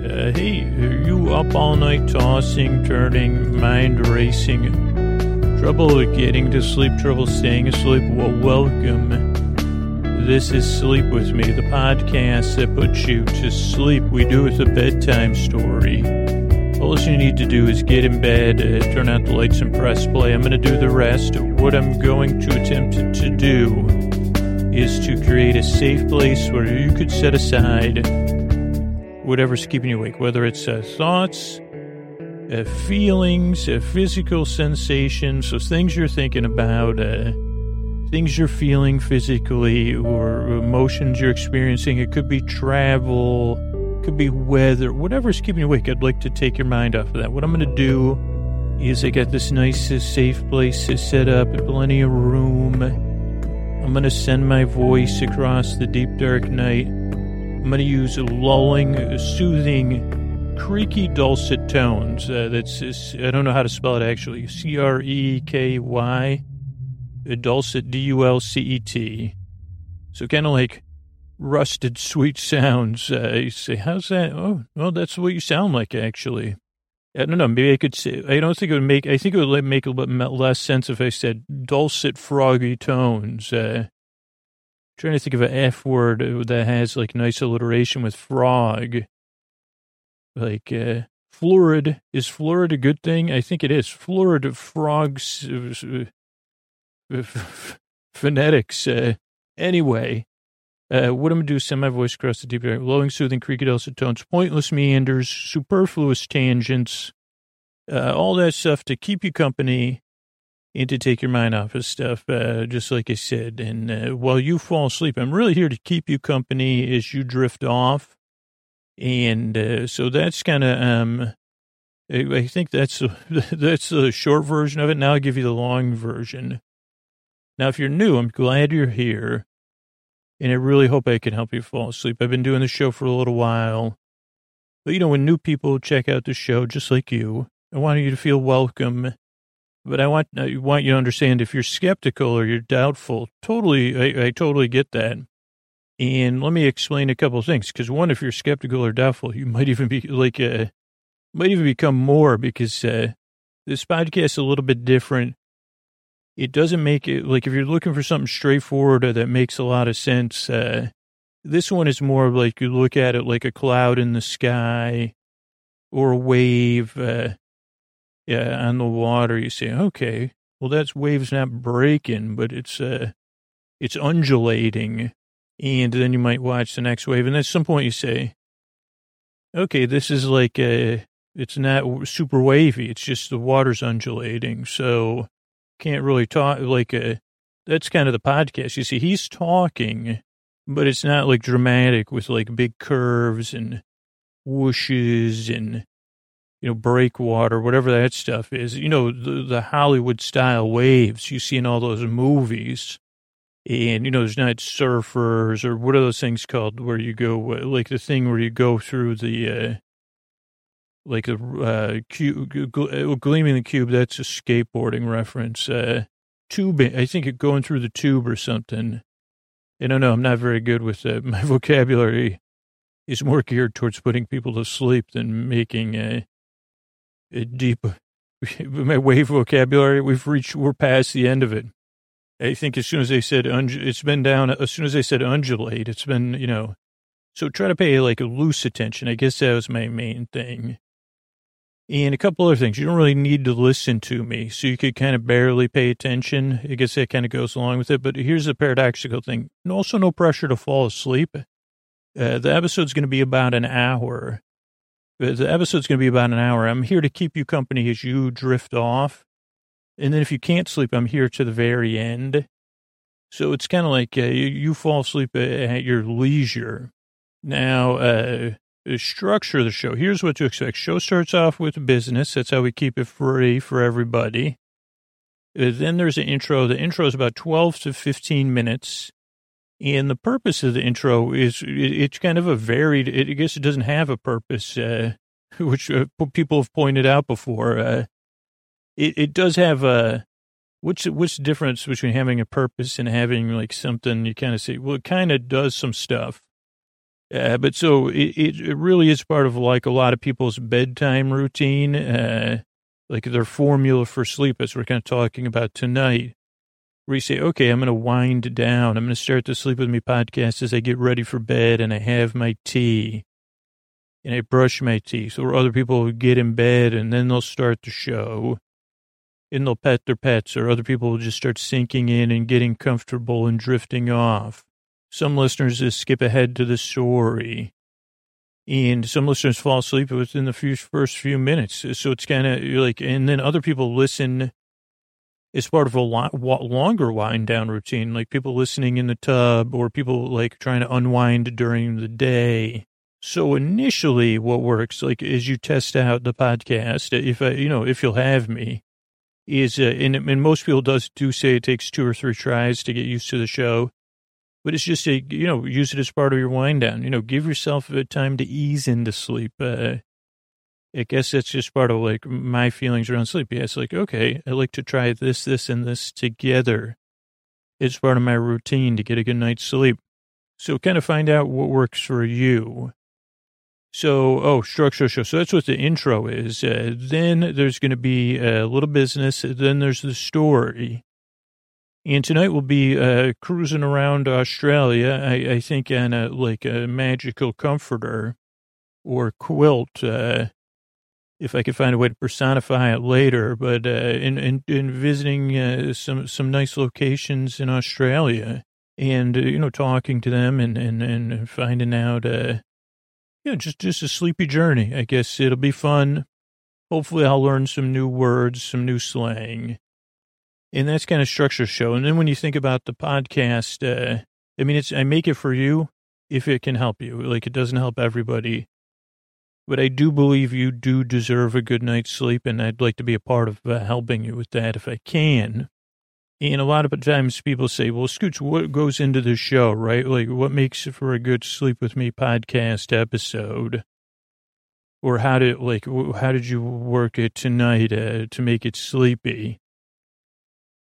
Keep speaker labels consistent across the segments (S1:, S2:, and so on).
S1: Uh, hey, are you up all night tossing, turning, mind racing? Trouble getting to sleep, trouble staying asleep? Well, welcome. This is Sleep With Me, the podcast that puts you to sleep. We do it with a bedtime story. All you need to do is get in bed, uh, turn out the lights, and press play. I'm going to do the rest. What I'm going to attempt to do is to create a safe place where you could set aside whatever's keeping you awake, whether it's uh, thoughts, uh, feelings, uh, physical sensations, so things you're thinking about, uh, things you're feeling physically, or emotions you're experiencing. It could be travel, could be weather, whatever's keeping you awake. I'd like to take your mind off of that. What I'm going to do is I got this nice, uh, safe place set up, plenty of room. I'm going to send my voice across the deep, dark night. I'm going to use lulling, soothing, creaky, dulcet tones. Uh, that's I don't know how to spell it actually. C R E K Y, dulcet, D U L C E T. So kind of like rusted, sweet sounds. Uh, you say, how's that? Oh, well, that's what you sound like actually. I don't know. Maybe I could say. I don't think it would make. I think it would make a little bit less sense if I said dulcet, froggy tones. Uh, trying to think of an F word that has like nice alliteration with frog. Like, uh, florid. Is florid a good thing? I think it is. Florid frogs, uh, phonetics. Uh, anyway, uh, what I'm to do is send my voice across the deep, air. lowing, soothing, creaky, dulcet tones, pointless meanders, superfluous tangents, uh, all that stuff to keep you company and to take your mind off of stuff, uh, just like I said. And uh, while you fall asleep, I'm really here to keep you company as you drift off. And uh, so that's kind of, um, I, think that's that's the short version of it. Now I'll give you the long version. Now, if you're new, I'm glad you're here. And I really hope I can help you fall asleep. I've been doing the show for a little while. But, you know, when new people check out the show, just like you, I want you to feel welcome but I want I want you to understand if you're skeptical or you're doubtful, totally, I, I totally get that. And let me explain a couple things. Because one, if you're skeptical or doubtful, you might even be like, uh, might even become more because uh, this podcast is a little bit different. It doesn't make it like if you're looking for something straightforward that makes a lot of sense. Uh, this one is more like you look at it like a cloud in the sky or a wave. Uh, yeah, on the water, you say, okay, well, that's waves not breaking, but it's, uh, it's undulating. And then you might watch the next wave. And at some point you say, okay, this is like, a, it's not super wavy. It's just the water's undulating. So can't really talk like a, that's kind of the podcast. You see, he's talking, but it's not like dramatic with like big curves and whooshes and you know, breakwater, whatever that stuff is, you know, the, the Hollywood style waves you see in all those movies. And, you know, there's not surfers or what are those things called where you go, like the thing where you go through the, uh, like a uh, cube, uh, gleaming the cube. That's a skateboarding reference. Uh, tubing, I think it going through the tube or something. I don't know. I'm not very good with uh, my vocabulary. is more geared towards putting people to sleep than making a deep, wave vocabulary, we've reached, we're past the end of it. I think as soon as they said, it's been down, as soon as they said undulate, it's been, you know, so try to pay like a loose attention. I guess that was my main thing. And a couple other things. You don't really need to listen to me, so you could kind of barely pay attention. I guess that kind of goes along with it. But here's the paradoxical thing. And also no pressure to fall asleep. Uh, the episode's going to be about an hour. The episode's going to be about an hour. I'm here to keep you company as you drift off. And then if you can't sleep, I'm here to the very end. So it's kind of like uh, you, you, fall asleep at your leisure. Now, uh, the structure of the show. Here's what to expect. Show starts off with business. That's how we keep it free for everybody. Uh, then there's an intro. The intro is about 12 to 15 minutes. And the purpose of the intro is it's kind of a varied, I guess it doesn't have a purpose, uh, which uh, people have pointed out before. Uh, it, it does have a, what's, what's the difference between having a purpose and having like something you kind of say, well, it kind of does some stuff. Uh, but so it, it really is part of like a lot of people's bedtime routine, uh, like their formula for sleep, as we're kind of talking about tonight. Where you say, okay, I'm going to wind down. I'm going to start the Sleep With Me podcast as I get ready for bed and I have my tea and I brush my teeth. Or other people get in bed and then they'll start the show and they'll pet their pets, or other people will just start sinking in and getting comfortable and drifting off. Some listeners just skip ahead to the story. And some listeners fall asleep within the few, first few minutes. So it's kind of like, and then other people listen as part of a lot, longer wind down routine, like people listening in the tub or people like trying to unwind during the day. So initially what works, like as you test out the podcast, if I, you know, if you'll have me, is, uh, and, and most people does do say it takes two or three tries to get used to the show. But it's just a, you know, use it as part of your wind down. You know, give yourself a time to ease into sleep. Uh, I guess that's just part of like my feelings around sleep. Yeah, it's like, okay, I like to try this, this, and this together. It's part of my routine to get a good night's sleep. So kind of find out what works for you. So, oh, structure show. So that's what the intro is. Uh, then there's going to be a little business. Then there's the story. And tonight we'll be uh, cruising around Australia, I, I, think, on a, like a magical comforter or quilt, uh, if I could find a way to personify it later. But uh, in, in, in visiting uh, some some nice locations in Australia, and uh, you know, talking to them and and and finding out, uh, you know, just just a sleepy journey. I guess it'll be fun. Hopefully, I'll learn some new words, some new slang and that's kind of structure show. And then when you think about the podcast, uh, I mean, it's I make it for you if it can help you. Like it doesn't help everybody, but I do believe you do deserve a good night's sleep, and I'd like to be a part of uh, helping you with that if I can. And a lot of times people say, well, Scoots, what goes into the show, right? Like what makes for a good sleep with me podcast episode? Or how did, like, how did you work it tonight uh, to make it sleepy?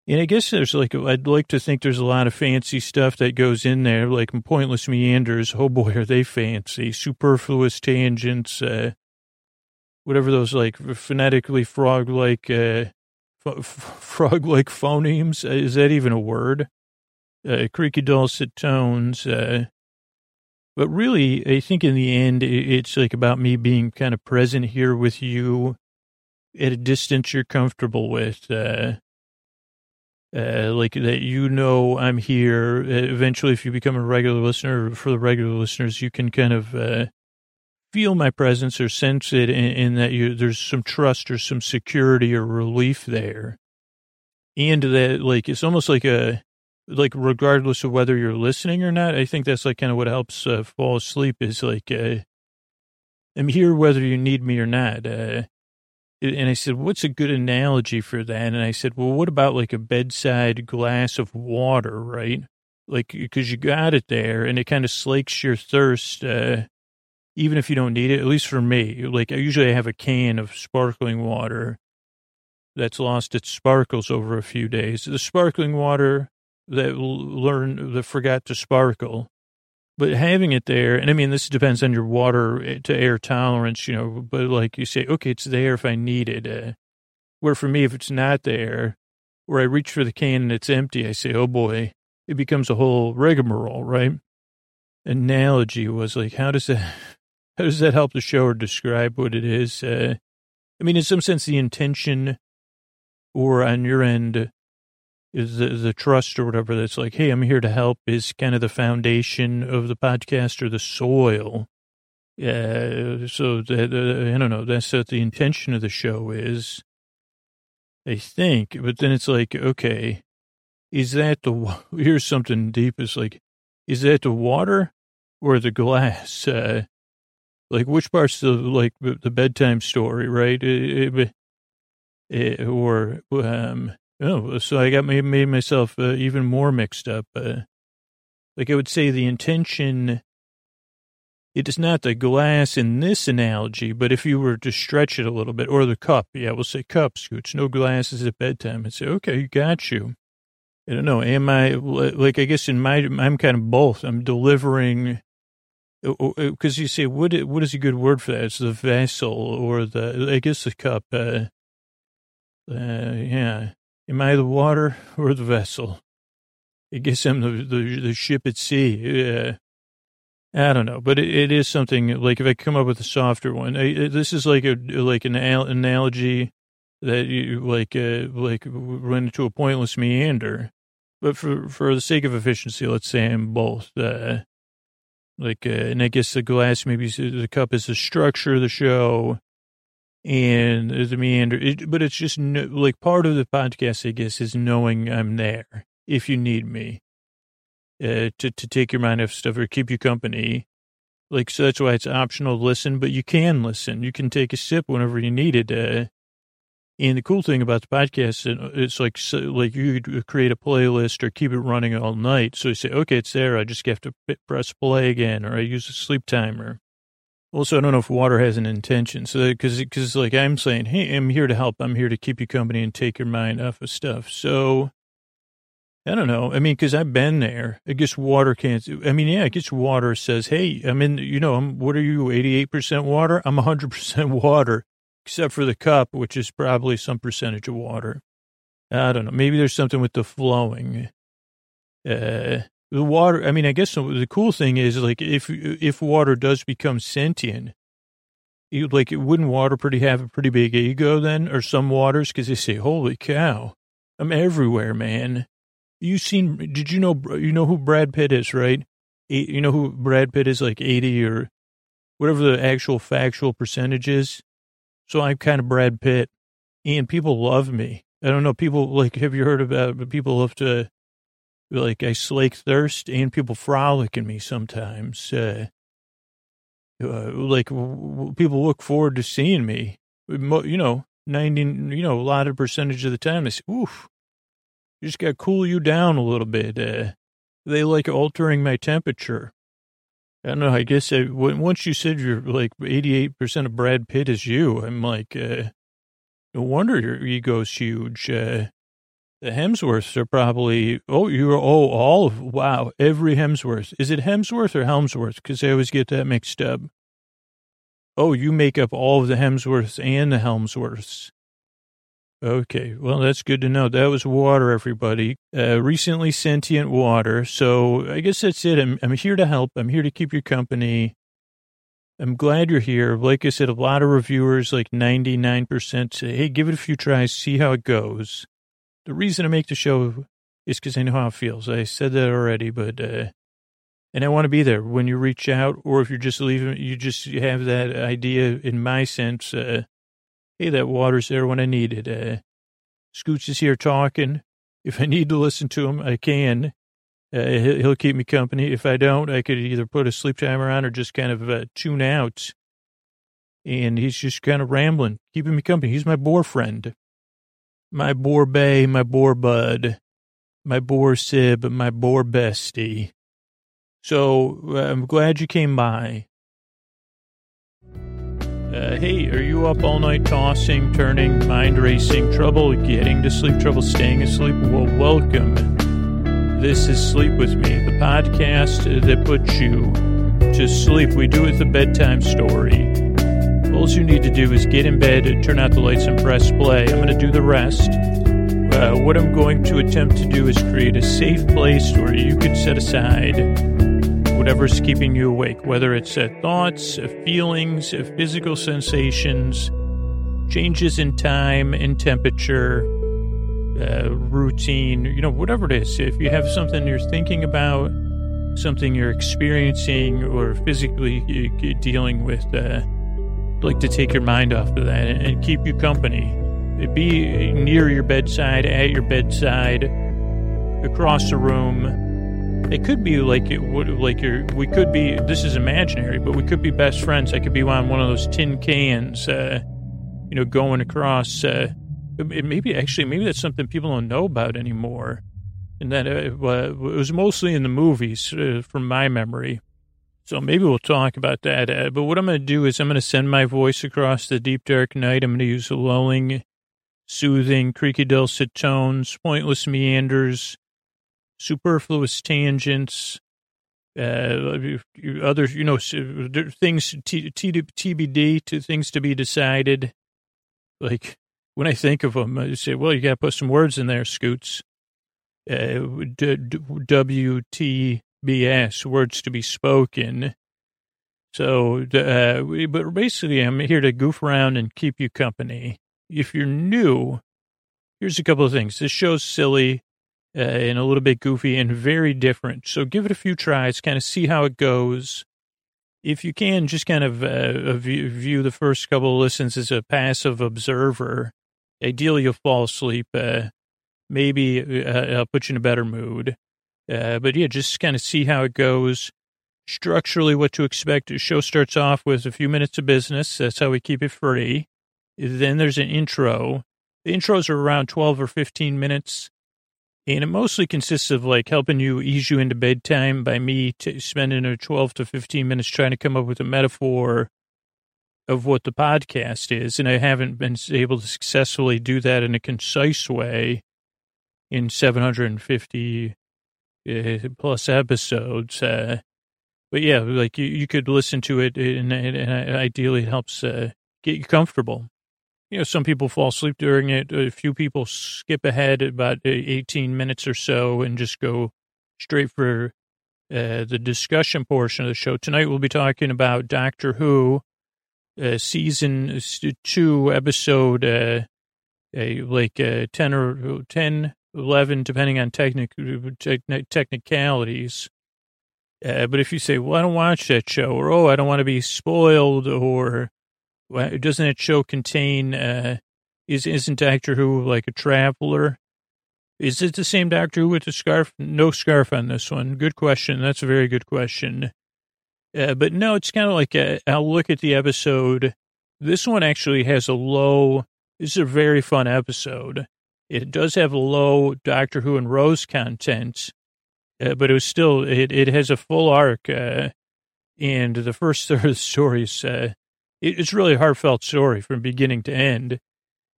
S1: And I guess there's like, I'd like to think there's a lot of fancy stuff that goes in there, like pointless meanders. Oh boy, are they fancy. Superfluous tangents, uh, whatever those like phonetically frog like, uh, f- frog like phonemes. Uh, is that even a word? Uh, creaky dulcet tones. Uh, but really, I think in the end, it's like about me being kind of present here with you at a distance you're comfortable with. Uh, uh, like that you know I'm here. Uh, eventually, if you become a regular listener, for the regular listeners, you can kind of uh, feel my presence or sense it in, in that you there's some trust or some security or relief there, and that like it's almost like a like regardless of whether you're listening or not. I think that's like kind of what helps uh, fall asleep is like uh, I'm here whether you need me or not. And I said, what's a good analogy for that? And I said, well, what about like a bedside glass of water, right? Like, because you got it there and it kind of slakes your thirst, uh, even if you don't need it, at least for me. Like, I usually have a can of sparkling water that's lost its sparkles over a few days. The sparkling water that learned, that forgot to sparkle but having it there, and I mean, this depends on your water to air tolerance, you know, but like you say, okay, it's there if I need it. Uh, where for me, if it's not there, where I reach for the can and it's empty, I say, oh boy, it becomes a whole rigmarole, right? Analogy was like, how does that, how does that help the show or describe what it is? Uh, I mean, in some sense, the intention or on your end, the, the trust or whatever that's like, hey, I'm here to help is kind of the foundation of the podcast or the soil. Uh, so that, uh, I don't know, that's what the intention of the show is, I think. But then it's like, okay, is that the, here's something deep. It's like, is that the water or the glass? Uh, like which part's the, like the bedtime story, right? It, it, it, or, um, Oh, so I got made, made myself uh, even more mixed up. Uh, like I would say, the intention. It is not the glass in this analogy, but if you were to stretch it a little bit, or the cup, yeah, we'll say cup, Scoots. No glasses at bedtime. And say, okay, you got you. I don't know. Am I like? I guess in my, I'm kind of both. I'm delivering because you say what what is a good word for that? It's the vessel or the I guess the cup. Uh, uh, yeah, am I the water or the vessel? I guess I'm the the, the ship at sea. Uh, I don't know, but it, it is something like if I come up with a softer one, I, this is like a like an analogy that you like uh, like run into a pointless meander. But for for the sake of efficiency, let's say I'm both. Uh, like, uh, and I guess the glass, maybe the cup is the structure of the show, and the meander. It, but it's just no, like part of the podcast, I guess, is knowing I'm there if you need me uh, to to take your mind off stuff or keep you company. Like so, that's why it's optional to listen, but you can listen. You can take a sip whenever you need it. Uh, and the cool thing about the podcast, it's like so, like you could create a playlist or keep it running all night. So you say, okay, it's there. I just have to press play again, or I use a sleep timer. Also, I don't know if water has an intention. So because because like I'm saying, hey, I'm here to help. I'm here to keep you company and take your mind off of stuff. So I don't know. I mean, because I've been there. I guess water can't. I mean, yeah, I guess water says, hey, I mean. You know, I'm. What are you? Eighty eight percent water. I'm hundred percent water except for the cup, which is probably some percentage of water. I don't know. Maybe there's something with the flowing. Uh, the water. I mean, I guess the cool thing is like if if water does become sentient, you like wouldn't water pretty have a pretty big ego then, or some waters because they say, "Holy cow, I'm everywhere, man." You seen? Did you know? You know who Brad Pitt is, right? You know who Brad Pitt is, like eighty or whatever the actual factual percentage is. So I'm kind of Brad Pitt, and people love me. I don't know. People like, have you heard about But people love to, like, I slake thirst and people frolic in me sometimes. Uh, uh, like, w- people look forward to seeing me. You know, 90, you know, a lot of percentage of the time they say, oof, you just got to cool you down a little bit. Uh, they like altering my temperature. I don't know. I guess I, once you said you're like 88% of Brad Pitt is you, I'm like, uh, no wonder your ego's huge. Uh, the Hemsworths are probably, oh, you're, oh, all of, wow, every Hemsworth. Is it Hemsworth or Helmsworth? Because I always get that mixed up. Oh, you make up all of the Hemsworths and the Helmsworths. Okay, well, that's good to know. That was water, everybody. Uh, recently sentient water. So I guess that's it. I'm, I'm here to help. I'm here to keep you company. I'm glad you're here. Like I said, a lot of reviewers, like 99%, say, hey, give it a few tries, see how it goes. The reason I make the show is because I know how it feels. I said that already, but, uh, and I want to be there when you reach out, or if you're just leaving, you just have that idea in my sense, uh, Hey, that water's there when I need it. Uh, Scoots is here talking. If I need to listen to him, I can. Uh, he'll keep me company. If I don't, I could either put a sleep timer on or just kind of uh, tune out. And he's just kind of rambling, keeping me company. He's my boar friend, my boar bay, my boar bud, my boar sib, my boar bestie. So uh, I'm glad you came by. Uh, hey, are you up all night tossing, turning, mind racing, trouble getting to sleep, trouble staying asleep? Well, welcome. This is Sleep With Me, the podcast that puts you to sleep. We do it the bedtime story. All you need to do is get in bed, turn out the lights, and press play. I'm going to do the rest. Uh, what I'm going to attempt to do is create a safe place where you can set aside whatever's keeping you awake, whether it's uh, thoughts, uh, feelings, uh, physical sensations, changes in time and temperature, uh, routine, you know, whatever it is. If you have something you're thinking about, something you're experiencing or physically uh, dealing with, uh, like to take your mind off of that and, keep you company. Be near your bedside, at your bedside, across the room it could be like it would like you're. We could be. This is imaginary, but we could be best friends. I could be on one of those tin cans, uh, you know, going across. Uh, maybe actually, maybe that's something people don't know about anymore, and that uh, it was mostly in the movies, uh, from my memory. So maybe we'll talk about that. Uh, but what I'm going to do is I'm going to send my voice across the deep dark night. I'm going to use lulling, soothing, creaky dulcet tones, pointless meanders superfluous tangents, Uh, other, you know, things t- t- TBD to things to be decided. Like when I think of them, I say, well, you got to put some words in there, Scoots. Uh, WTBS, words to be spoken. So, uh, but basically, I'm here to goof around and keep you company. If you're new, here's a couple of things. This show's silly uh, and a little bit goofy and very different. So give it a few tries, kind of see how it goes. If you can, just kind of uh, view, view, the first couple of listens as a passive observer. Ideally, you'll fall asleep. Uh, maybe uh, I'll put you in a better mood. Uh, but yeah, just kind of see how it goes. Structurally, what to expect. The show starts off with a few minutes of business. That's how we keep it free. Then there's an intro. The intros are around 12 or 15 minutes. And it mostly consists of like helping you ease you into bedtime by me t- spending a 12 to 15 minutes trying to come up with a metaphor of what the podcast is. And I haven't been able to successfully do that in a concise way in 750 uh, plus episodes. Uh, but yeah, like you, you could listen to it and, and, and ideally it helps uh, get you comfortable you know, some people fall asleep during it. A few people skip ahead about 18 minutes or so and just go straight for uh, the discussion portion of the show. Tonight we'll be talking about Doctor Who, uh, season two, episode uh, like uh, 10 or 10, 11, depending on technic, technicalities. Uh, but if you say, well, I don't watch that show, or, oh, I don't want to be spoiled, or doesn't that show contain, uh, is, isn't Doctor Who like a traveler? Is it the same Doctor Who with the scarf? No scarf on this one. Good question. That's a very good question. Uh, but no, it's kind of like i will look at the episode. This one actually has a low. This is a very fun episode. It does have low Doctor Who and Rose content, uh, but it was still it. It has a full arc, uh, and the first third of the story is uh, it's really a heartfelt story from beginning to end.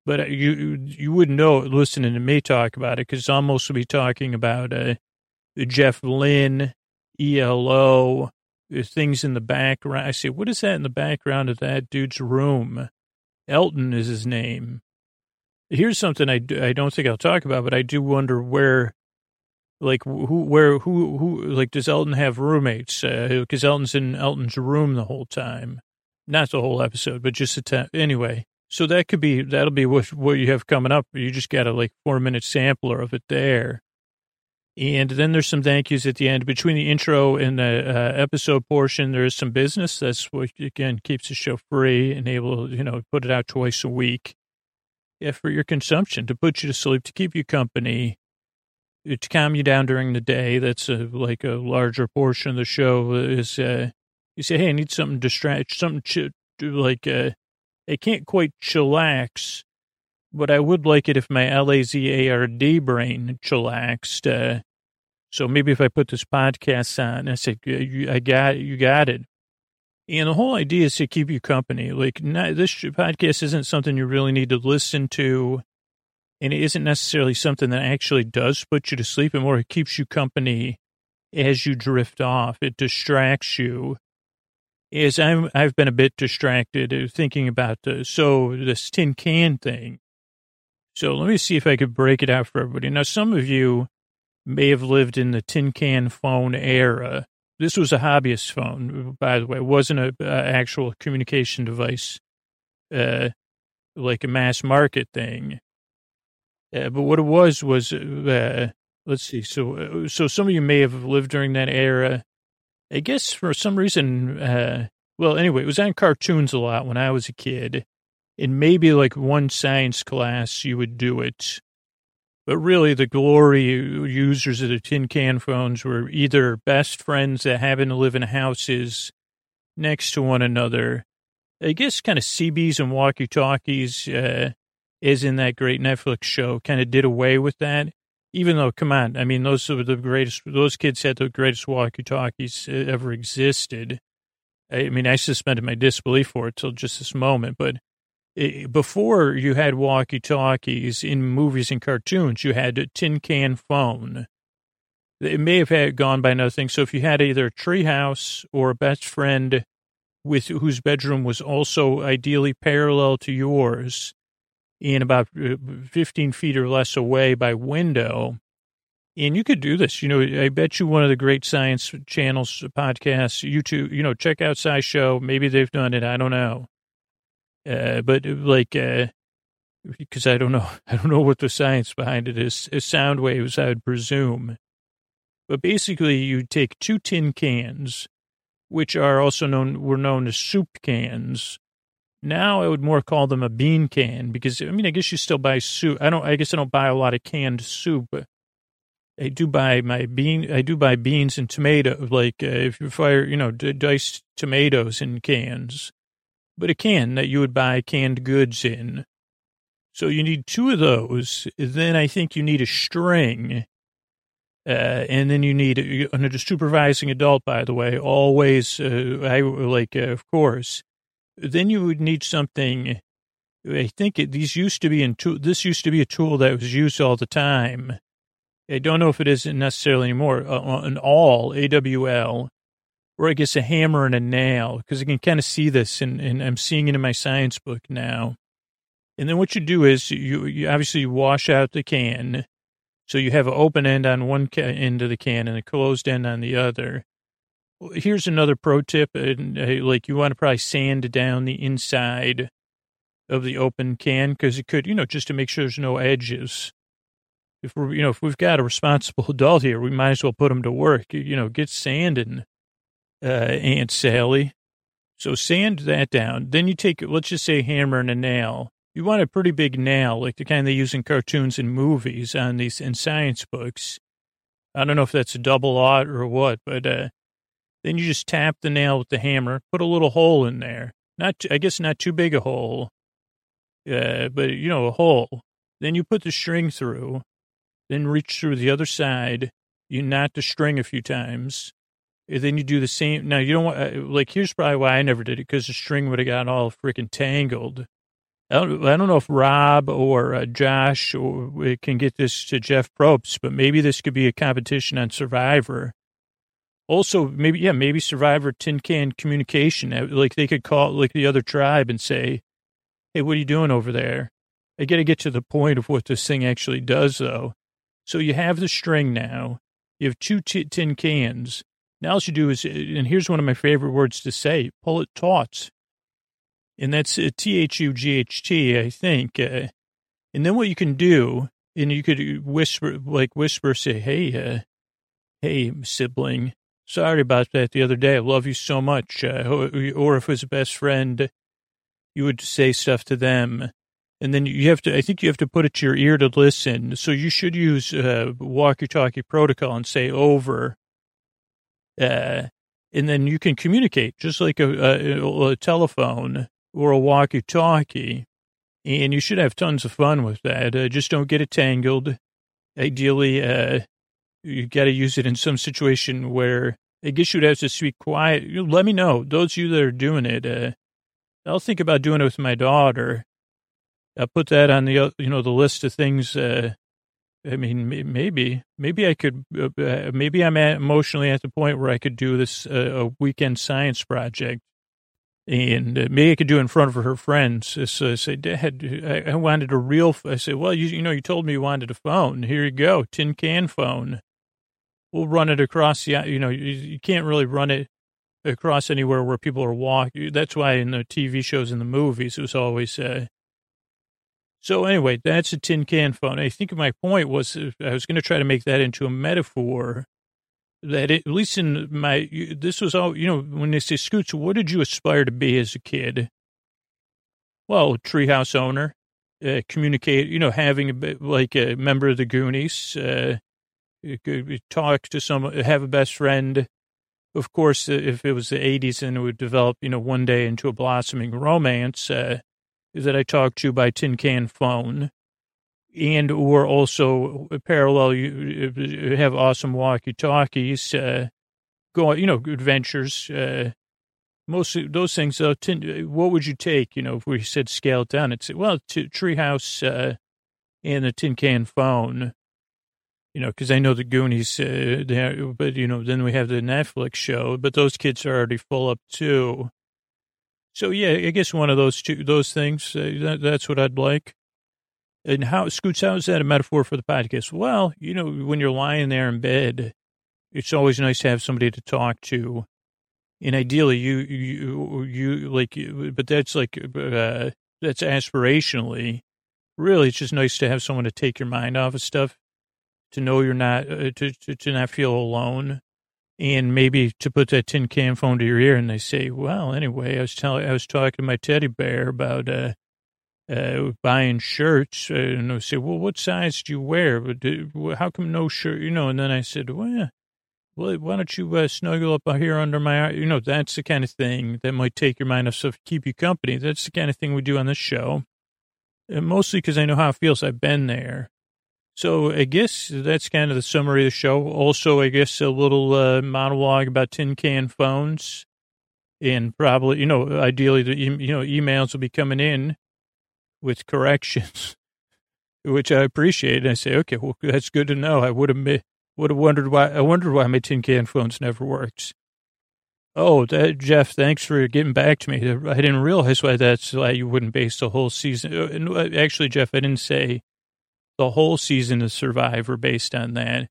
S1: But uh, you you wouldn't know listening to me talk about it because I'm to be talking about uh, Jeff Lynne, ELO, things in the background. I say, what is that in the background of that dude's room? Elton is his name. Here's something I, do, I don't think I'll talk about, but I do wonder where, like, who, where, who, who, like, does Elton have roommates? Because uh, Elton's in Elton's room the whole time not the whole episode, but just the time. Anyway, so that could be, that'll be what, what you have coming up. You just got a like four minute sampler of it there. And then there's some thank yous at the end. Between the intro and the uh, episode portion, there is some business. That's what, again, keeps the show free and able, to, you know, put it out twice a week. Yeah, for your consumption, to put you to sleep, to keep you company, to calm you down during the day. That's a, like a larger portion of the show is uh, you say, hey, I need something to distract, something ch- like, uh, I can't quite chillax, but I would like it if my L-A-Z-A-R-D brain chillaxed. Uh, so maybe if I put this podcast on, I say, I got you got it. And the whole idea is to keep you company. Like, not, this podcast isn't something you really need to listen to, and it isn't necessarily something that actually does put you to sleep, and more it keeps you company as you drift off. It distracts you is I'm, I've been a bit distracted uh, thinking about the, so this tin can thing. So let me see if I could break it out for everybody. Now, some of you may have lived in the tin can phone era. This was a hobbyist phone, by the way. It wasn't an actual communication device, uh, like a mass market thing. Uh, but what it was was, uh, let's see. So, uh, so some of you may have lived during that era. I guess for some reason, uh, well, anyway, it was on cartoons a lot when I was a kid. In maybe like one science class, you would do it. But really, the glory users of the tin can phones were either best friends that happened to live in houses next to one another. I guess kind of CBs and walkie talkies, uh, is in that great Netflix show, kind of did away with that even though, come on, I mean, those are the greatest, those kids had the greatest walkie talkies ever existed. I mean, I suspended my disbelief for it till just this moment, but before you had walkie talkies in movies and cartoons, you had a tin can phone. it may have had gone by nothing. So if you had either a treehouse or a best friend with whose bedroom was also ideally parallel to yours and about uh, 15 feet or less away by window, and you could do this. You know, I bet you one of the great science channels, podcasts, YouTube, you know, check out SciShow. Maybe they've done it. I don't know. Uh, but like, uh, because I don't know, I don't know what the science behind it is. Sound waves, I would presume. But basically, you take two tin cans, which are also known, were known as soup cans. Now I would more call them a bean can because, I mean, I guess you still buy soup. I don't, I guess I don't buy a lot of canned soup. I do buy my bean. I do buy beans and tomato. Like uh, if you fire, you know, d- diced tomatoes in cans, but a can that you would buy canned goods in. So you need two of those. Then I think you need a string, uh, and then you need a, a supervising adult. By the way, always. Uh, I like, uh, of course. Then you would need something. I think it, these used to be in tool. This used to be a tool that was used all the time I don't know if it isn't necessarily anymore, uh, an awl, A-W-L, or I guess a hammer and a nail, because I can kind of see this, and, and I'm seeing it in my science book now. And then what you do is you, you obviously wash out the can. So you have an open end on one ca- end of the can and a closed end on the other. Here's another pro tip. Like you want to probably sand down the inside of the open can because it could, you know, just to make sure there's no edges if we're, you know, if we've got a responsible adult here, we might as well put them to work. You know, get sanding, uh, Aunt Sally. So sand that down. Then you take, let's just say, hammer and a nail. You want a pretty big nail, like the kind they use in cartoons and movies on these in science books. I don't know if that's a double aught or what, but uh, then you just tap the nail with the hammer, put a little hole in there. Not, I guess, not too big a hole, uh, but you know, a hole. Then you put the string through, then reach through the other side. You knot the string a few times. Then you do the same. Now, you don't want, uh, like, here's probably why I never did it because the string would have got all freaking tangled. I don't, I don't know if Rob or uh, Josh or, uh, can get this to Jeff Probst, but maybe this could be a competition on Survivor. Also, maybe, yeah, maybe Survivor Tin Can Communication. Uh, like, they could call, like, the other tribe and say, hey, what are you doing over there? I got to get to the point of what this thing actually does, though. So you have the string now. You have two t- tin cans. Now all you do is, and here's one of my favorite words to say, pull it taut. And that's uh, T-H-U-G-H-T, I think. Uh, and then what you can do, and you could whisper, like whisper, say, hey, uh, hey, sibling, sorry about that the other day. I love you so much. Uh, or if it was a best friend, you would say stuff to them and then you have to, I think you have to put it to your ear to listen. So you should use uh, walkie-talkie protocol and say over, uh, and then you can communicate just like a, a, a telephone or a walkie-talkie. And you should have tons of fun with that. Uh, just don't get it tangled. Ideally, uh, you got to use it in some situation where I guess you'd have to speak quiet. Let me know. Those of you that are doing it, uh, I'll think about doing it with my daughter I'll put that on the you know the list of things. Uh, I mean, maybe maybe I could uh, uh, maybe I'm at emotionally at the point where I could do this uh, a weekend science project, and uh, maybe I could do it in front of her friends. So I say, Dad, I, wanted a real. I said, well, you you know, you told me you wanted a phone. Here you go, tin can phone. We'll run it across the. You know, you, you can't really run it across anywhere where people are walking. That's why in the TV shows and the movies, it was always. Uh, so anyway, that's a tin can phone. I think my point was uh, I was going to try to make that into a metaphor that it, at least in my, this was all, you know, when they say Scoots, what did you aspire to be as a kid? Well, treehouse owner, uh, communicate, you know, having a bit like a member of the Goonies, uh, talk to someone, have a best friend. Of course, uh, if it was the 80s and it would develop, you know, one day into a blossoming romance, uh, that I talked to by tin can phone, and or also parallel. You have awesome walkie talkies, uh, go you know adventures. Uh, most of those things. Tin, what would you take? You know, if we said scale it down, it's well, t- treehouse uh, and the tin can phone. you know, because I know the Goonies, uh, there, but you know, then we have the Netflix show, but those kids are already full up too. So yeah, I guess one of those two, those things, uh, that, that's what I'd like. And how, Scoots, how is that a metaphor for the podcast? Well, you know, when you're lying there in bed, it's always nice to have somebody to talk to. And ideally, you, you, you, like, but that's like, uh, that's aspirationally. Really, it's just nice to have someone to take your mind off of stuff, to know you're not, uh, to, to, to not feel alone and maybe to put that tin can phone to your ear and they say, well, anyway, I was telling, I was talking to my teddy bear about, uh, uh, buying shirts, uh, and they say, well, what size do you wear? Do, how come no shirt, you know? And then I said, well, well why don't you uh, snuggle up here under my, arm? you know, that's the kind of thing that might take your mind off stuff, keep you company. That's the kind of thing we do on this show. And mostly because I know how it feels. I've been there. So I guess that's kind of the summary of the show. Also, I guess a little uh, monologue about tin can phones, and probably you know ideally the you know emails will be coming in with corrections, which I appreciate. And I say, okay, well that's good to know. I would have would have wondered why I wondered why my tin can phones never worked. Oh, that, Jeff, thanks for getting back to me. I didn't realize why that's why you wouldn't base the whole season. Uh, uh, actually, Jeff, I didn't say the whole season of Survivor based on that.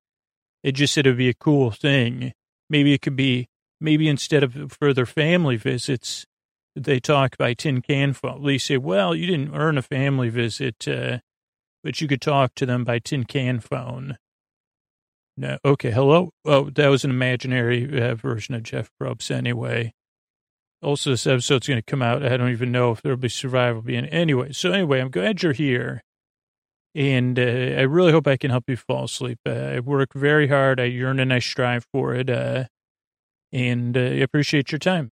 S1: It just said it would be a cool thing. Maybe it could be, maybe instead of further family visits, they talk by tin can phone. They say, well, you didn't earn a family visit, uh, but you could talk to them by tin can phone. No, okay, hello. Oh, that was an imaginary uh, version of Jeff Probst anyway. Also, this episode's going to come out. I don't even know if there'll be survival being anyway. So anyway, I'm glad you're here. And uh, I really hope I can help you fall asleep. Uh, I work very hard. I yearn and I strive for it. Uh, and uh, I appreciate your time.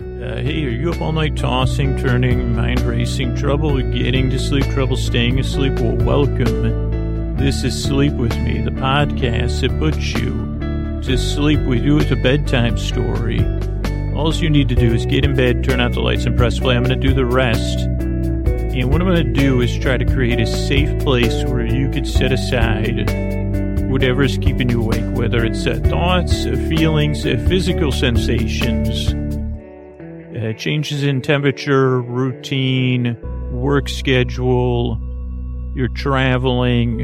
S1: Uh, hey, are you up all night tossing, turning, mind racing, trouble getting to sleep, trouble staying asleep? Well, welcome. This is Sleep With Me, the podcast that puts you to sleep with you. It's a bedtime story. All you need to do is get in bed, turn out the lights, and press play. I'm going to do the rest. And what I'm going to do is try to create a safe place where you could set aside whatever is keeping you awake, whether it's uh, thoughts, uh, feelings, uh, physical sensations, uh, changes in temperature, routine, work schedule, you're traveling,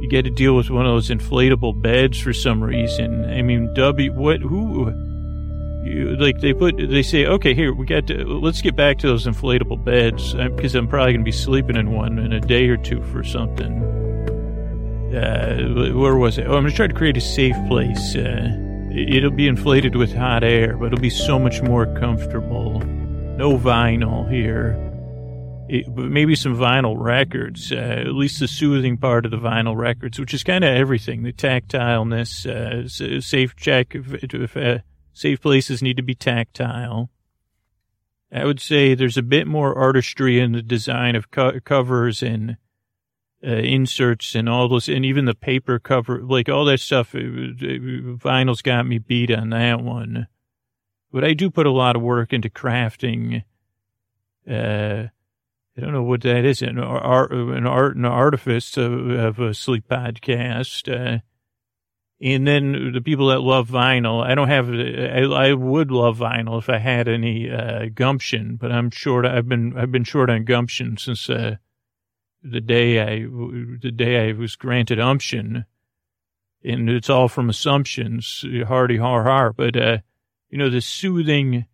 S1: you get to deal with one of those inflatable beds for some reason. I mean, W, what, who, you, like they put, they say, okay, here we got to, let's get back to those inflatable beds because I'm probably going to be sleeping in one in a day or two for something. Uh, where was it? Oh, I'm to try to create a safe place. Uh, it'll be inflated with hot air, but it'll be so much more comfortable. No vinyl here. It, maybe some vinyl records, uh, at least the soothing part of the vinyl records, which is kind of everything. The tactileness, uh, safe check if, if uh, Safe places need to be tactile. I would say there's a bit more artistry in the design of co- covers and uh, inserts and all those, and even the paper cover, like all that stuff. It, it, vinyl's got me beat on that one. But I do put a lot of work into crafting. Uh, I don't know what that is. An art, an art, an artifice of, of a sleep podcast. Uh, and then the people that love vinyl, I don't have, I, I would love vinyl if I had any, uh, gumption, but I'm short. I've been, I've been short on gumption since, uh, the day I, the day I was granted umption. And it's all from assumptions, hardy har har. But, uh, you know, the soothing,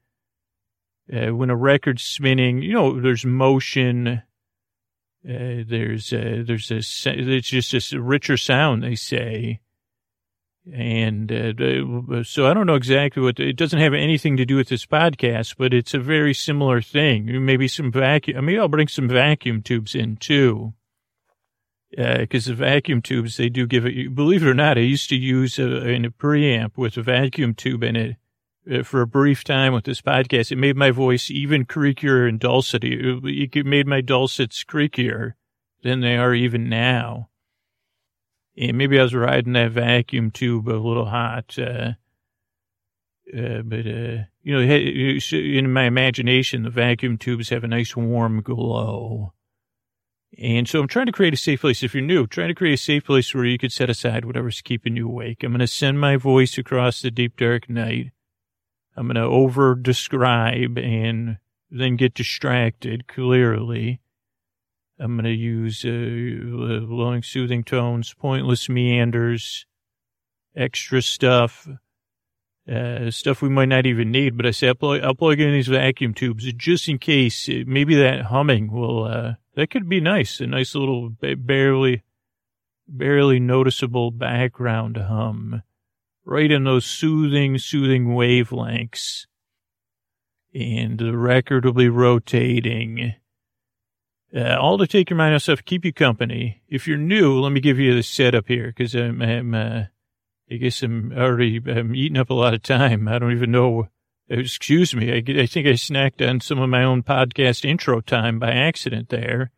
S1: uh, when a record's spinning, you know, there's motion, uh, there's, uh, there's a, it's just a richer sound, they say and uh, so I don't know exactly what it doesn't have anything to do with this podcast, but it's a very similar thing. Maybe some vacuum. Maybe I'll bring some vacuum tubes in too, because uh, the vacuum tubes they do give it. Believe it or not, I used to use a, a preamp with a vacuum tube in it uh, for a brief time with this podcast. It made my voice even creakier and dulcet. It made my dulcets creakier than they are even now maybe I was riding that vacuum tube a little hot. Uh, uh, but, uh, you know, in my imagination, the vacuum tubes have a nice warm glow. And so I'm trying to create a safe place. If you're new, trying to create a safe place where you could set aside whatever's keeping you awake. I'm going to send my voice across the deep dark night. I'm going to over describe and then get distracted clearly. I'm going to use uh, long, soothing tones, pointless meanders, extra stuff, uh, stuff we might not even need. But I say I'll plug, I'll plug in these vacuum tubes just in case. Uh, maybe that humming will, uh, that could be nice. A nice little, barely, barely noticeable background hum right in those soothing, soothing wavelengths. And the record will be rotating uh, all to take your mind off stuff, keep you company. If you're new, let me give you the setup here because I'm, I'm uh, I guess I'm already I'm eating up a lot of time. I don't even know. Excuse me. I, I think I snacked on some of my own podcast intro time by accident there.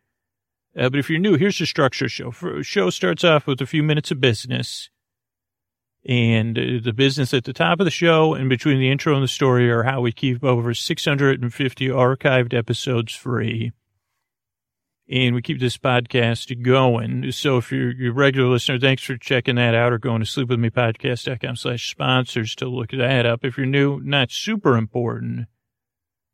S1: Uh, but if you're new, here's the structure show. For, show starts off with a few minutes of business. And uh, the business at the top of the show and between the intro and the story are how we keep over 650 archived episodes free and we keep this podcast going. So if you're, a regular listener, thanks for checking that out or going to sleepwithmepodcast.com slash sponsors to look that up. If you're new, not super important.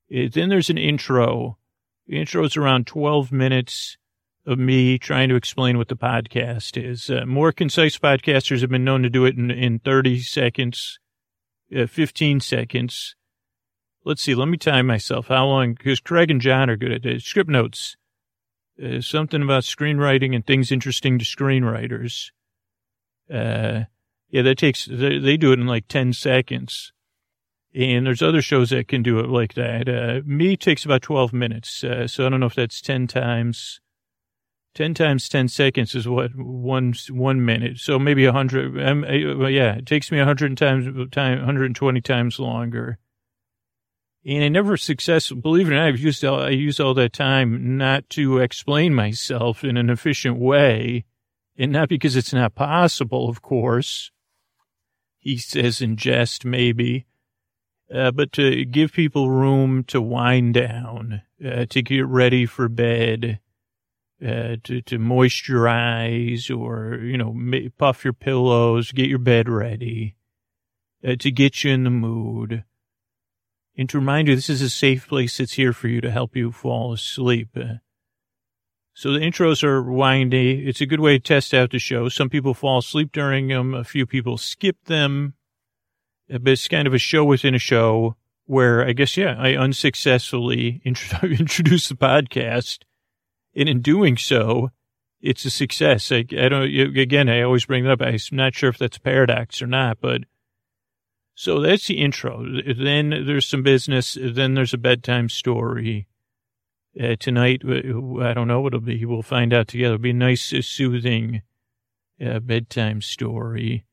S1: It, then there's an intro. The intro is around 12 minutes of me trying to explain what the podcast is. Uh, more concise podcasters have been known to do it in, in 30 seconds, uh, 15 seconds. Let's see. Let me time myself. How long? Because Craig and John are good at it. Scriptnotes uh, something about screenwriting and things interesting to screenwriters. Uh, yeah, that takes, they, they, do it in like 10 seconds. And there's other shows that can do it like that. Uh, me takes about 12 minutes. Uh, so I don't know if that's 10 times, 10 times 10 seconds is what one, one minute. So maybe a hundred, um, uh, yeah, it takes me a hundred times, time, 120 times longer. And I never success, believe it or not, I've used all, I use all that time not to explain myself in an efficient way. And not because it's not possible, of course. He says in jest, maybe. Uh, but to give people room to wind down, uh, to get ready for bed, uh, to, to moisturize or, you know, puff your pillows, get your bed ready, uh, to get you in the mood and to remind you this is a safe place that's here for you to help you fall asleep. So the intros are windy. It's a good way to test out the show. Some people fall asleep during them. A few people skip them. Uh, but it's kind of a show within a show where I guess, yeah, I unsuccessfully introduced the podcast. And in doing so, it's a success. I, I don't, again, I always bring it up. I'm not sure if that's a paradox or not, but so that's the intro. Then there's some business. Then there's a bedtime story. Uh, tonight, uh, I don't know what it'll be. We'll find out together. It'll be a nice, uh, soothing uh, bedtime story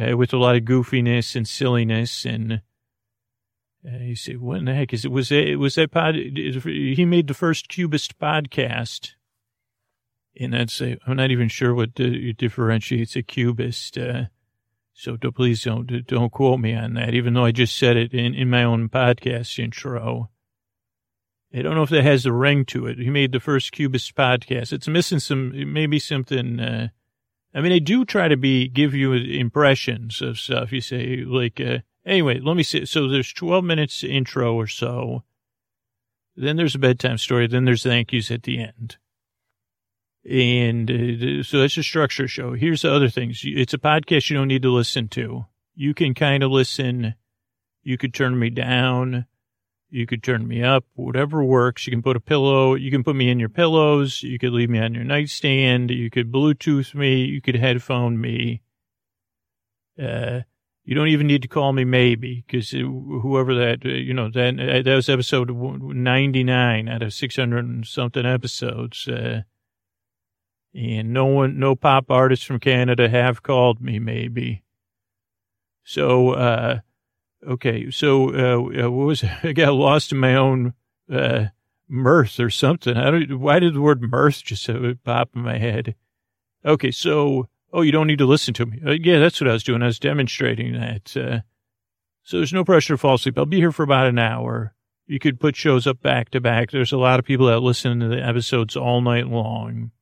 S1: uh, with a lot of goofiness and silliness. And you say, what in the heck is it? Was that, was that pod? He made the first Cubist podcast. And that's, I'm not even sure what differentiates a Cubist. So do, please don't don't quote me on that, even though I just said it in, in my own podcast intro. I don't know if that has a ring to it. He made the first Cubist podcast. It's missing some, maybe something. Uh, I mean, I do try to be give you impressions of stuff. You say like, uh, anyway, let me see. So there's 12 minutes intro or so. Then there's a bedtime story. Then there's thank yous at the end. And uh, so that's a structure show. Here's the other things. It's a podcast you don't need to listen to. You can kind of listen. You could turn me down. You could turn me up, whatever works. You can put a pillow. You can put me in your pillows. You could leave me on your nightstand. You could Bluetooth me. You could headphone me. Uh, you don't even need to call me maybe because whoever that, uh, you know, that, uh, that was episode 99 out of 600 something episodes. Uh, and no one, no pop artists from Canada have called me, maybe. So, uh, okay, so uh, uh what was I got lost in my own uh, mirth or something. I don't. Why did the word mirth just pop in my head? Okay, so oh, you don't need to listen to me. Uh, yeah, that's what I was doing. I was demonstrating that. Uh, so there's no pressure to fall asleep. I'll be here for about an hour. You could put shows up back to back. There's a lot of people that listen to the episodes all night long.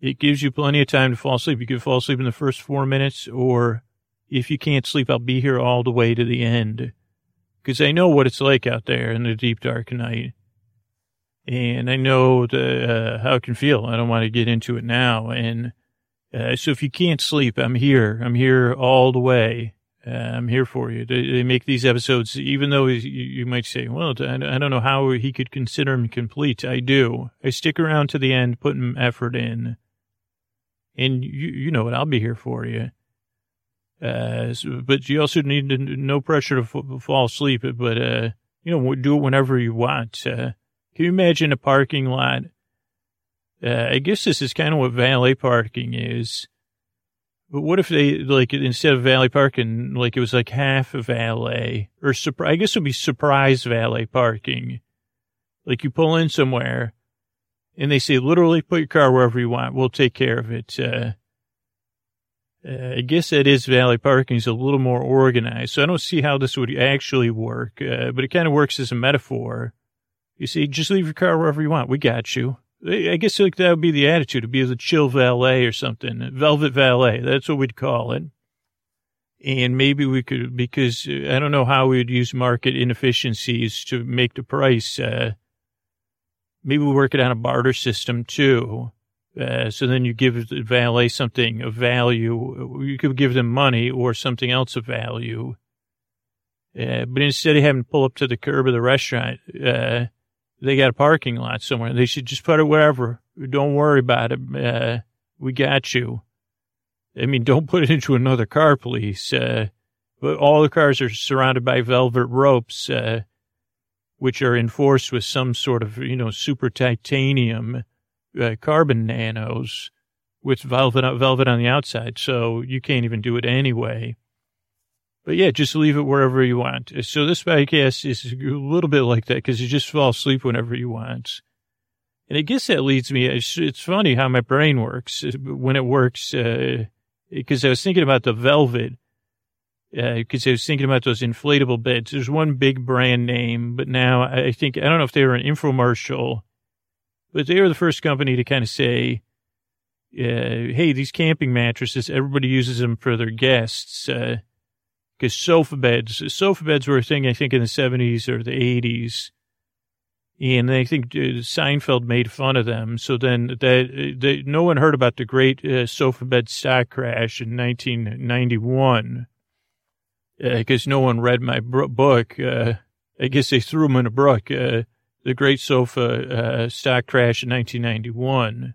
S1: It gives you plenty of time to fall asleep. You can fall asleep in the first four minutes, or if you can't sleep, I'll be here all the way to the end. Because I know what it's like out there in the deep dark night. And I know the, uh, how it can feel. I don't want to get into it now. And uh, so if you can't sleep, I'm here. I'm here all the way. Uh, I'm here for you. They, they, make these episodes, even though you, you, might say, well, I don't know how he could consider them complete. I do. I stick around to the end, putting effort in. And you, you know what? I'll be here for you. Uh, so, but you also need to, no pressure to f- fall asleep, but, uh, you know, do it whenever you want. Uh, can you imagine a parking lot? Uh, I guess this is kind of what valet parking is. But what if they, like, instead of valet parking, like it was like half valet or surprise, I guess it would be surprise valet parking. Like you pull in somewhere and they say, literally put your car wherever you want. We'll take care of it. Uh, uh, I guess that is valet parking is a little more organized. So I don't see how this would actually work, uh, but it kind of works as a metaphor. You see, just leave your car wherever you want. We got you. I guess like that would be the attitude. It'd be the chill valet or something. Velvet valet. That's what we'd call it. And maybe we could, because I don't know how we would use market inefficiencies to make the price. Uh, maybe we work it on a barter system too. Uh, so then you give the valet something of value. You could give them money or something else of value. Uh, but instead of having to pull up to the curb of the restaurant, uh, they got a parking lot somewhere. They should just put it wherever. Don't worry about it. Uh, we got you. I mean, don't put it into another car, please. Uh, but all the cars are surrounded by velvet ropes, uh, which are enforced with some sort of, you know, super titanium, uh, carbon nanos with velvet, velvet on the outside. So you can't even do it anyway. But yeah, just leave it wherever you want. So this podcast is a little bit like that because you just fall asleep whenever you want. And I guess that leads me, it's, it's funny how my brain works when it works, because uh, I was thinking about the velvet, because uh, I was thinking about those inflatable beds. There's one big brand name, but now I think, I don't know if they were an infomercial, but they were the first company to kind of say, uh, hey, these camping mattresses, everybody uses them for their guests. Uh, because sofa beds, sofa beds were a thing, I think, in the 70s or the 80s. And I think uh, Seinfeld made fun of them. So then that, that no one heard about the great uh, sofa bed stock crash in 1991 uh, no one read my book. Uh, I guess they threw them in a brook. Uh, the great sofa uh, stock crash in 1991.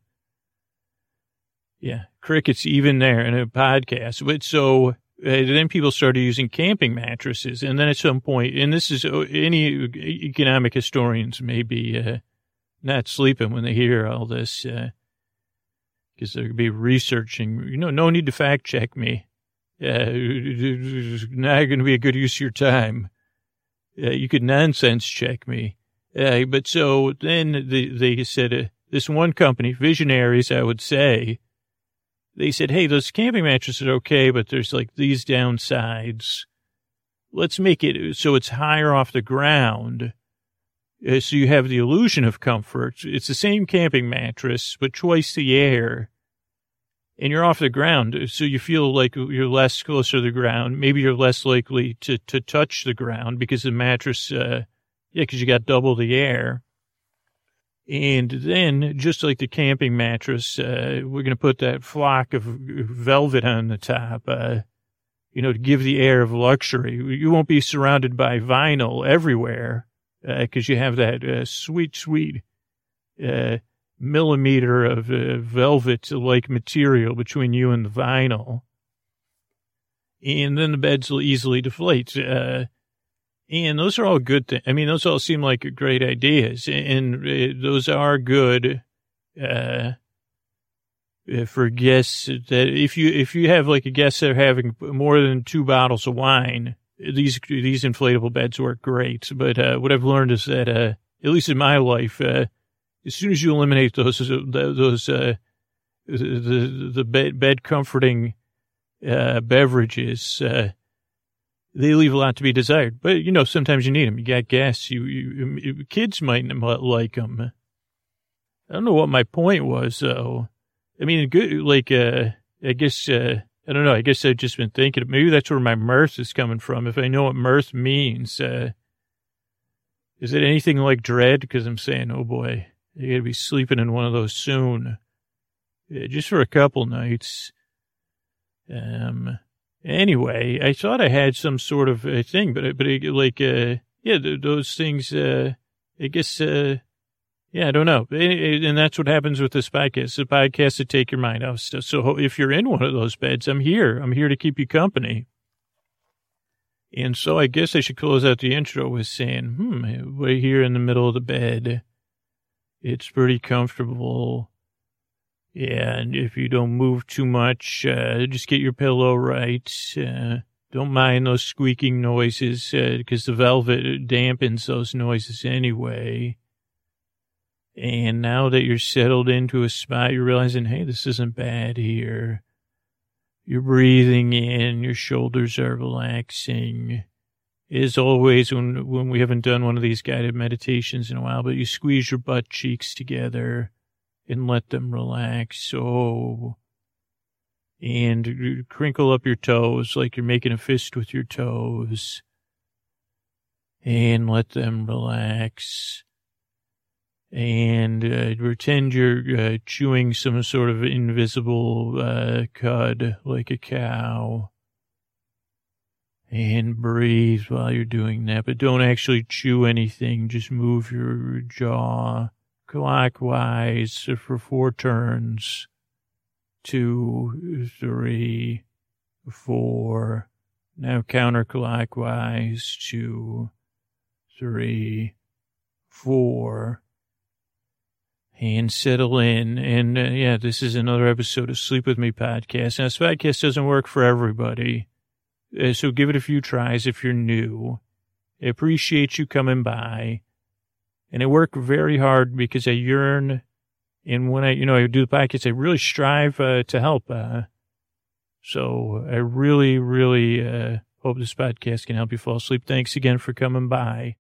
S1: Yeah, crickets even there in a podcast. But so uh, then people started using camping mattresses. And then at some point, and this is uh, any economic historians may be uh, not sleeping when they hear all this, because they'll be researching. You know, no need to fact check me. Uh, not going to be a good use of your time. Uh, you could nonsense check me. Uh, but so then they, they said, uh, this one company, visionaries, I would say, they said, hey, those camping mattresses are okay, but there's like these downsides. Let's make it so it's higher off the ground. Uh, so you have the illusion of comfort. It's the same camping mattress, but twice the air. And you're off the ground, so you feel like you're less closer to the ground. Maybe you're less likely to, to touch the ground because the mattress, uh, yeah, because you got double the air. And then, just like the camping mattress, uh, we're going to put that flock of velvet on the top, uh, you know, to give the air of luxury. You won't be surrounded by vinyl everywhere because uh, you have that uh, sweet, sweet uh, millimeter of uh, velvet-like material between you and the vinyl. And then the beds will easily deflate. And those are all good things. I mean, those all seem like great ideas, and uh, those are good uh, uh, for guests. That if you if you have like a guest that are having more than two bottles of wine, these these inflatable beds work great. But uh, what I've learned is that, uh, at least in my life, uh, as soon as you eliminate those those the the bed, bed comforting beverages they leave a lot to be desired. But you know, sometimes you need them. You got gas. You, you, you kids might not like them. I don't know what my point was though. I mean, good like uh, I guess uh, I don't know. I guess I've just been thinking. Maybe that's where my mirth is coming from. If I know what mirth means, uh, is it anything like dread? Because I'm saying, oh boy, you got to be sleeping in one of those soon, yeah, just for a couple nights. Um. Anyway, I thought I had some sort of a thing, but but it, like uh, yeah, those things. Uh, I guess. Uh, yeah, I don't know. And that's what happens with this podcast. The podcast to take your mind off stuff. So if you're in one of those beds, I'm here. I'm here to keep you company. And so I guess I should close out the intro with saying, hmm, we're here in the middle of the bed. It's pretty comfortable. And if you don't move too much, uh, just get your pillow right. Uh, don't mind those squeaking noises, because uh, the velvet dampens those noises anyway. And now that you're settled into a spot, you're realizing, hey, this isn't bad here. You're breathing in, your shoulders are relaxing. As always, when, when we haven't done one of these guided meditations in a while, but you squeeze your butt cheeks together and let them relax. Oh, and crinkle up your toes like you're making a fist with your toes and let them relax and uh, pretend you're uh, chewing some sort of invisible uh, cud like a cow. And breathe while you're doing that, but don't actually chew anything. Just move your jaw clockwise for four turns. Two, three, four. Now counterclockwise. Two, three, four and settle in. And uh, yeah, this is another episode of Sleep With Me podcast. Now, this podcast doesn't work for everybody. Uh, so give it a few tries if you're new. I appreciate you coming by. And I work very hard because I yearn. And when I, you know, I do the podcast, I really strive uh, to help. Uh, so I really, really uh, hope this podcast can help you fall asleep. Thanks again for coming by.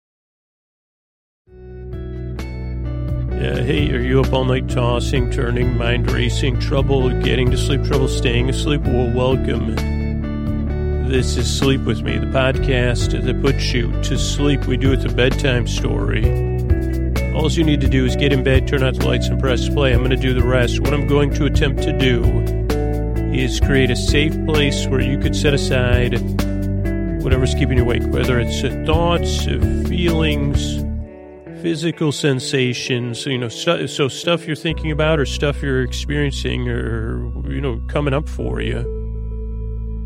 S1: Uh, hey, are you up all night tossing, turning, mind racing, trouble getting to sleep, trouble staying asleep? Well, welcome. This is Sleep With Me, the podcast that puts you to sleep. We do it a bedtime story. All you need to do is get in bed, turn out the lights, and press play. I'm going to do the rest. What I'm going to attempt to do is create a safe place where you could set aside whatever's keeping you awake, whether it's thoughts, feelings, physical sensations, you know, stu- so stuff you're thinking about or stuff you're experiencing or, you know, coming up for you.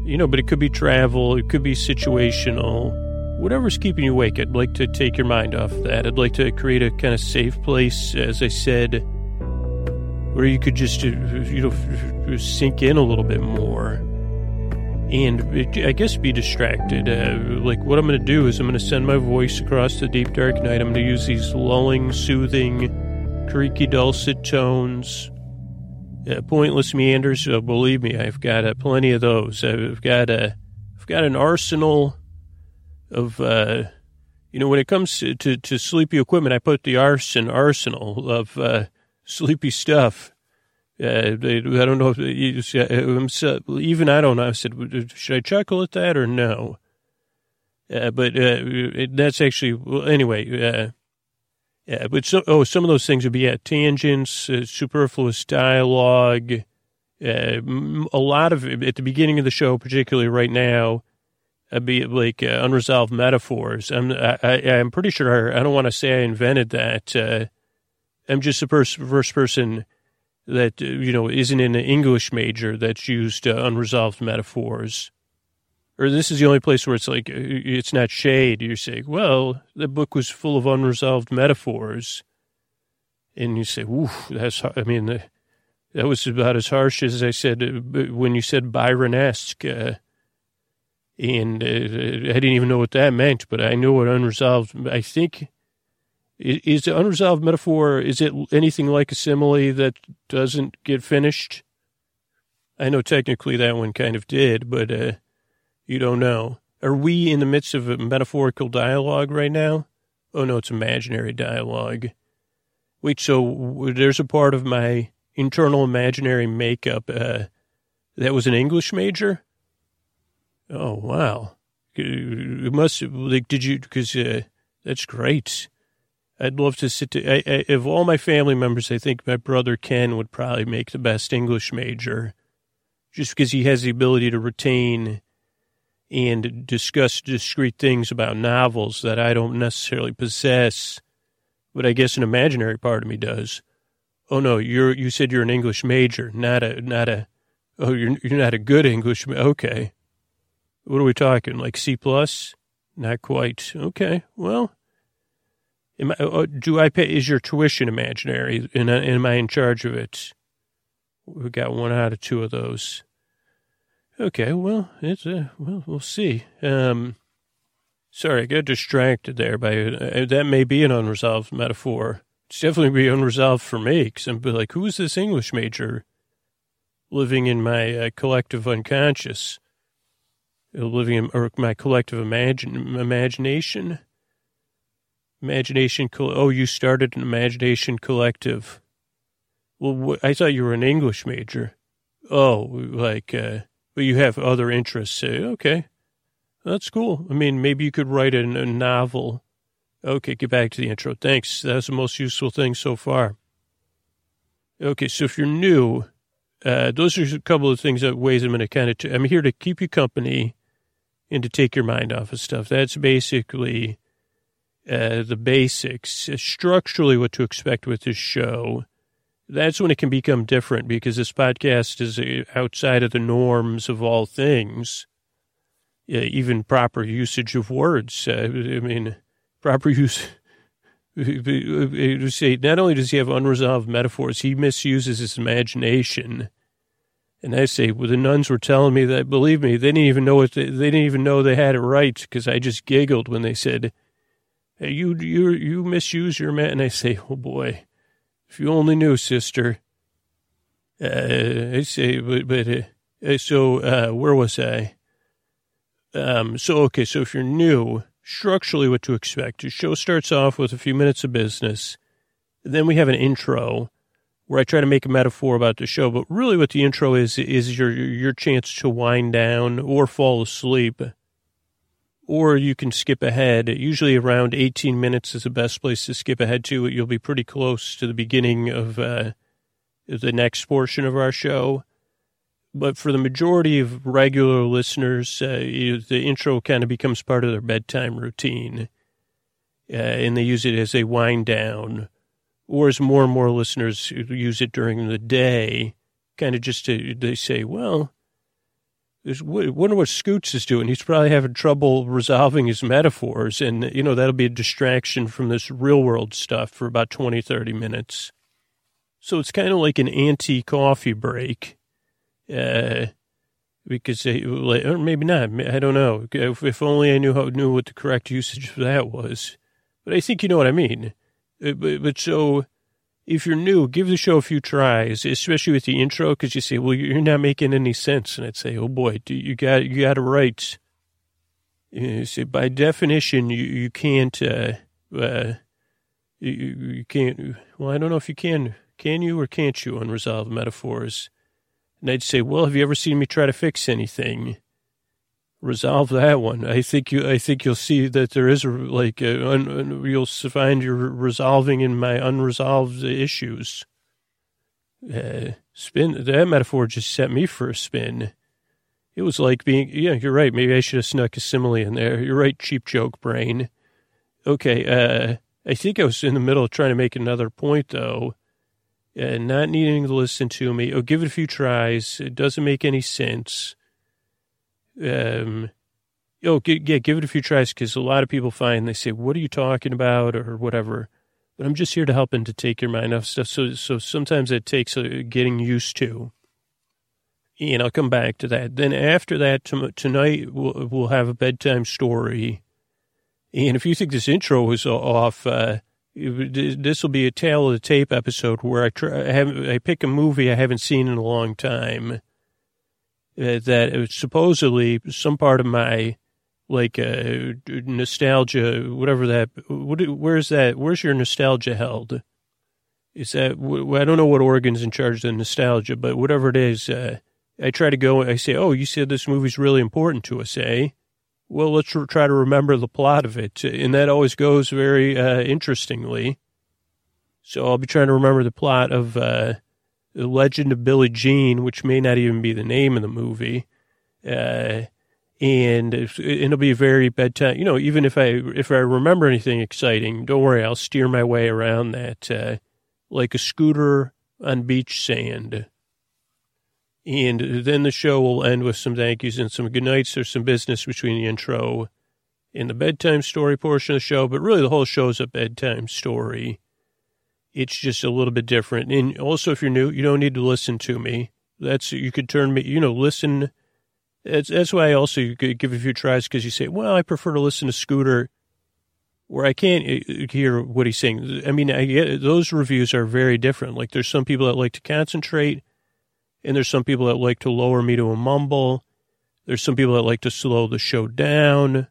S1: You know, but it could be travel, it could be situational, whatever's keeping you awake. I'd like to take your mind off that. I'd like to create a kind of safe place, as I said, where you could just, you know, sink in a little bit more and I guess be distracted. Uh, like what I'm going to do is I'm going to send my voice across the deep dark night. I'm going to use these lulling, soothing, creaky, dulcet tones, uh, pointless meanders. Uh, believe me, I've got uh, plenty of those. I've got a, uh, I've got an arsenal of, uh, you know, when it comes to, to, to, sleepy equipment, I put the arson arsenal of sleepy stuff uh, I don't know if you, even I don't know. I said, should I chuckle at that or no? Uh, but uh, that's actually well, anyway. Uh, yeah, but so oh, some of those things would be yeah, tangents, uh, superfluous dialogue. Uh, a lot of at the beginning of the show, particularly right now, I'd be like unresolved metaphors. I'm I, am pretty sure I don't want to say I invented that. I'm just the first, first person that, uh, you know, isn't an English major that's used uh, unresolved metaphors. Or this is the only place where it's like, uh, it's not shade. You're saying, well, the book was full of unresolved metaphors. And you say, ooh, that's, I mean, uh, that was about as harsh as I said when you said Byron-esque. Uh, and uh, I didn't even know what that meant, but I know what unresolved, I think is the unresolved metaphor, is it anything like a simile that doesn't get finished? I know technically that one kind of did, but uh, you don't know. Are we in the midst of a metaphorical dialogue right now? Oh, no, it's imaginary dialogue. Wait, so there's a part of my internal imaginary makeup uh, that was an English major? Oh, wow. It must, like, did you, because uh, that's great. I'd love to sit to, I, I, of all my family members, I think my brother Ken would probably make the best English major just because he has the ability to retain and discuss discrete things about novels that I don't necessarily possess, but I guess an imaginary part of me does. Oh no, you're you said you're an English major, not a not a. Oh, you're you're not a good English. Okay, what are we talking? Like C plus? Not quite. Okay, well, am I, uh, do I pay? Is your tuition imaginary? And am I in charge of it? We got one out of two of those. Okay, well, it's uh, well, we'll see. Um, sorry, I got distracted there by uh, that. May be an unresolved metaphor. It's definitely be unresolved for me because I'm like, who is this English major living in my uh, collective unconscious, uh, living in or my collective imagine imagination? Imagination. Oh, you started an imagination collective. Well, I thought you were an English major. Oh, like. Uh, but you have other interests. Say, okay, that's cool. I mean, maybe you could write a, a novel. Okay, get back to the intro. Thanks. That's the most useful thing so far. Okay, so if you're new, uh, those are a couple of things that ways I'm going to kind of. I'm here to keep you company and to take your mind off of stuff. That's basically uh, the basics. Structurally, what to expect with this show that's when it can become different because this podcast is uh, outside of the norms of all things, yeah, even proper usage of words. Uh, I mean, proper use. say not only does he have unresolved metaphors, he misuses his imagination. And I say, well, the nuns were telling me that. Believe me, they didn't even know they, they didn't even know they had it right because I just giggled when they said, hey, "You you you misuse your man." And I say, "Oh boy." If you only knew, sister. Uh, I say, but, but uh, uh, so uh, where was I? Um, so okay, so if you're new, structurally, what to expect? The show starts off with a few minutes of business, then we have an intro where I try to make a metaphor about the show, but really, what the intro is is your your chance to wind down or fall asleep or you can skip ahead. Usually around 18 minutes is the best place to skip ahead to. You'll be pretty close to the beginning of uh, the next portion of our show. But for the majority of regular listeners, uh, the intro kind of becomes part of their bedtime routine. Uh, and they use it as a wind down. Or as more and more listeners use it during the day, kind of just to, they say, well, wonder what Scoots is doing. He's probably having trouble resolving his metaphors. And, you know, that'll be a distraction from this real world stuff for about 20, 30 minutes. So it's kind of like an anti coffee break. Uh, because they, or maybe not. I don't know. If, if only I knew how, knew what the correct usage of that was. But I think you know what I mean. Uh, but, but so if you're new, give the show a few tries, especially with the intro, because you say, "Well, you're not making any sense," and I'd say, "Oh boy, you got you got it right." You say, by definition, you you can't uh, uh, you, you can't. Well, I don't know if you can. Can you or can't you unresolved metaphors? And I'd say, "Well, have you ever seen me try to fix anything?" Resolve that one. I think you. I think you'll see that there is a, like a, un, you'll find you're resolving in my unresolved issues. Uh, spin that metaphor just set me for a spin. It was like being. Yeah, you're right. Maybe I should have snuck a simile in there. You're right. Cheap joke brain. Okay. Uh, I think I was in the middle of trying to make another point though. And not needing to listen to me. Oh, give it a few tries. It doesn't make any sense um, oh, yeah, give it a few tries because a lot of people find they say, "What are you talking about?" or whatever. But I'm just here to help and to take your mind off stuff. So, so sometimes it takes getting used to. And I'll come back to that. Then after that, tonight we'll, we'll have a bedtime story. And if you think this intro was off, uh, this will be a tale of the tape episode where I try, I, have, I pick a movie I haven't seen in a long time uh, that supposedly some part of my like uh, nostalgia, whatever that. What, where's that? Where's your nostalgia held? Is that I don't know what organ's in charge of the nostalgia, but whatever it is, uh, I try to go. I say, "Oh, you said this movie's really important to us, eh?" Well, let's try to remember the plot of it, and that always goes very uh, interestingly. So I'll be trying to remember the plot of uh, the Legend of Billie Jean, which may not even be the name of the movie. Uh, and it'll be a very bedtime. You know, even if I if I remember anything exciting, don't worry, I'll steer my way around that uh, like a scooter on beach sand. And then the show will end with some thank yous and some good nights. There's some business between the intro and the bedtime story portion of the show, but really the whole show is a bedtime story. It's just a little bit different. And also, if you're new, you don't need to listen to me. That's you could turn me, you know, listen that's, that's why I also give a few tries because you say, well, I prefer to listen to Scooter where I can't uh, hear what he's saying. I mean, I get those reviews are very different. Like there's some people that like to concentrate and there's some people that like to lower me to a mumble. There's some people that like to slow the show down.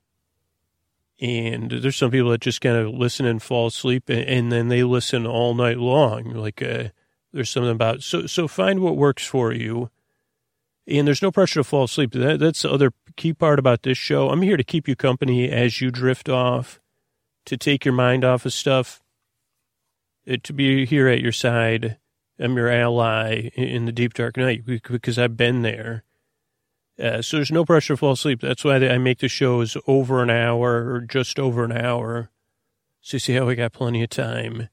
S1: And there's some people that just kind of listen and fall asleep and, and then they listen all night long. Like, uh, there's something about, so, so find what works for you and there's no pressure to fall asleep. That, that's the other key part about this show. I'm here to keep you company as you drift off, to take your mind off of stuff, uh, to be here at your side. I'm your ally in the deep dark night because I've been there. Uh, so there's no pressure to fall asleep. That's why I make the shows over an hour or just over an hour. So you see how we got plenty of time.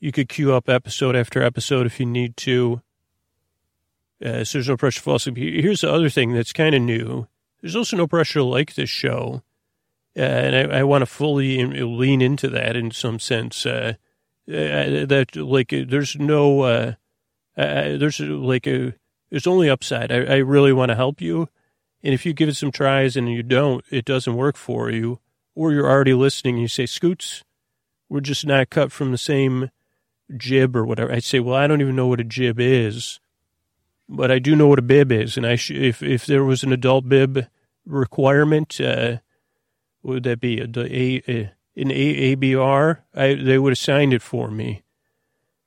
S1: You could queue up episode after episode if you need to. Uh, so there's no pressure to fall asleep. Here's the other thing that's kind of new. There's also no pressure to like this show. Uh, and I, I want to fully lean into that in some sense. Uh, uh that like there's no, uh, uh, there's like a, there's only upside. I, I really want to help you. And if you give it some tries and you don't, it doesn't work for you, or you're already listening and you say, Scoots, we're just not cut from the same jib or whatever. I say, well, I don't even know what a jib is but I do know what a bib is, and I sh- if if there was an adult bib requirement, uh, would that be a, a, a an a, ABR? I, they would have signed it for me.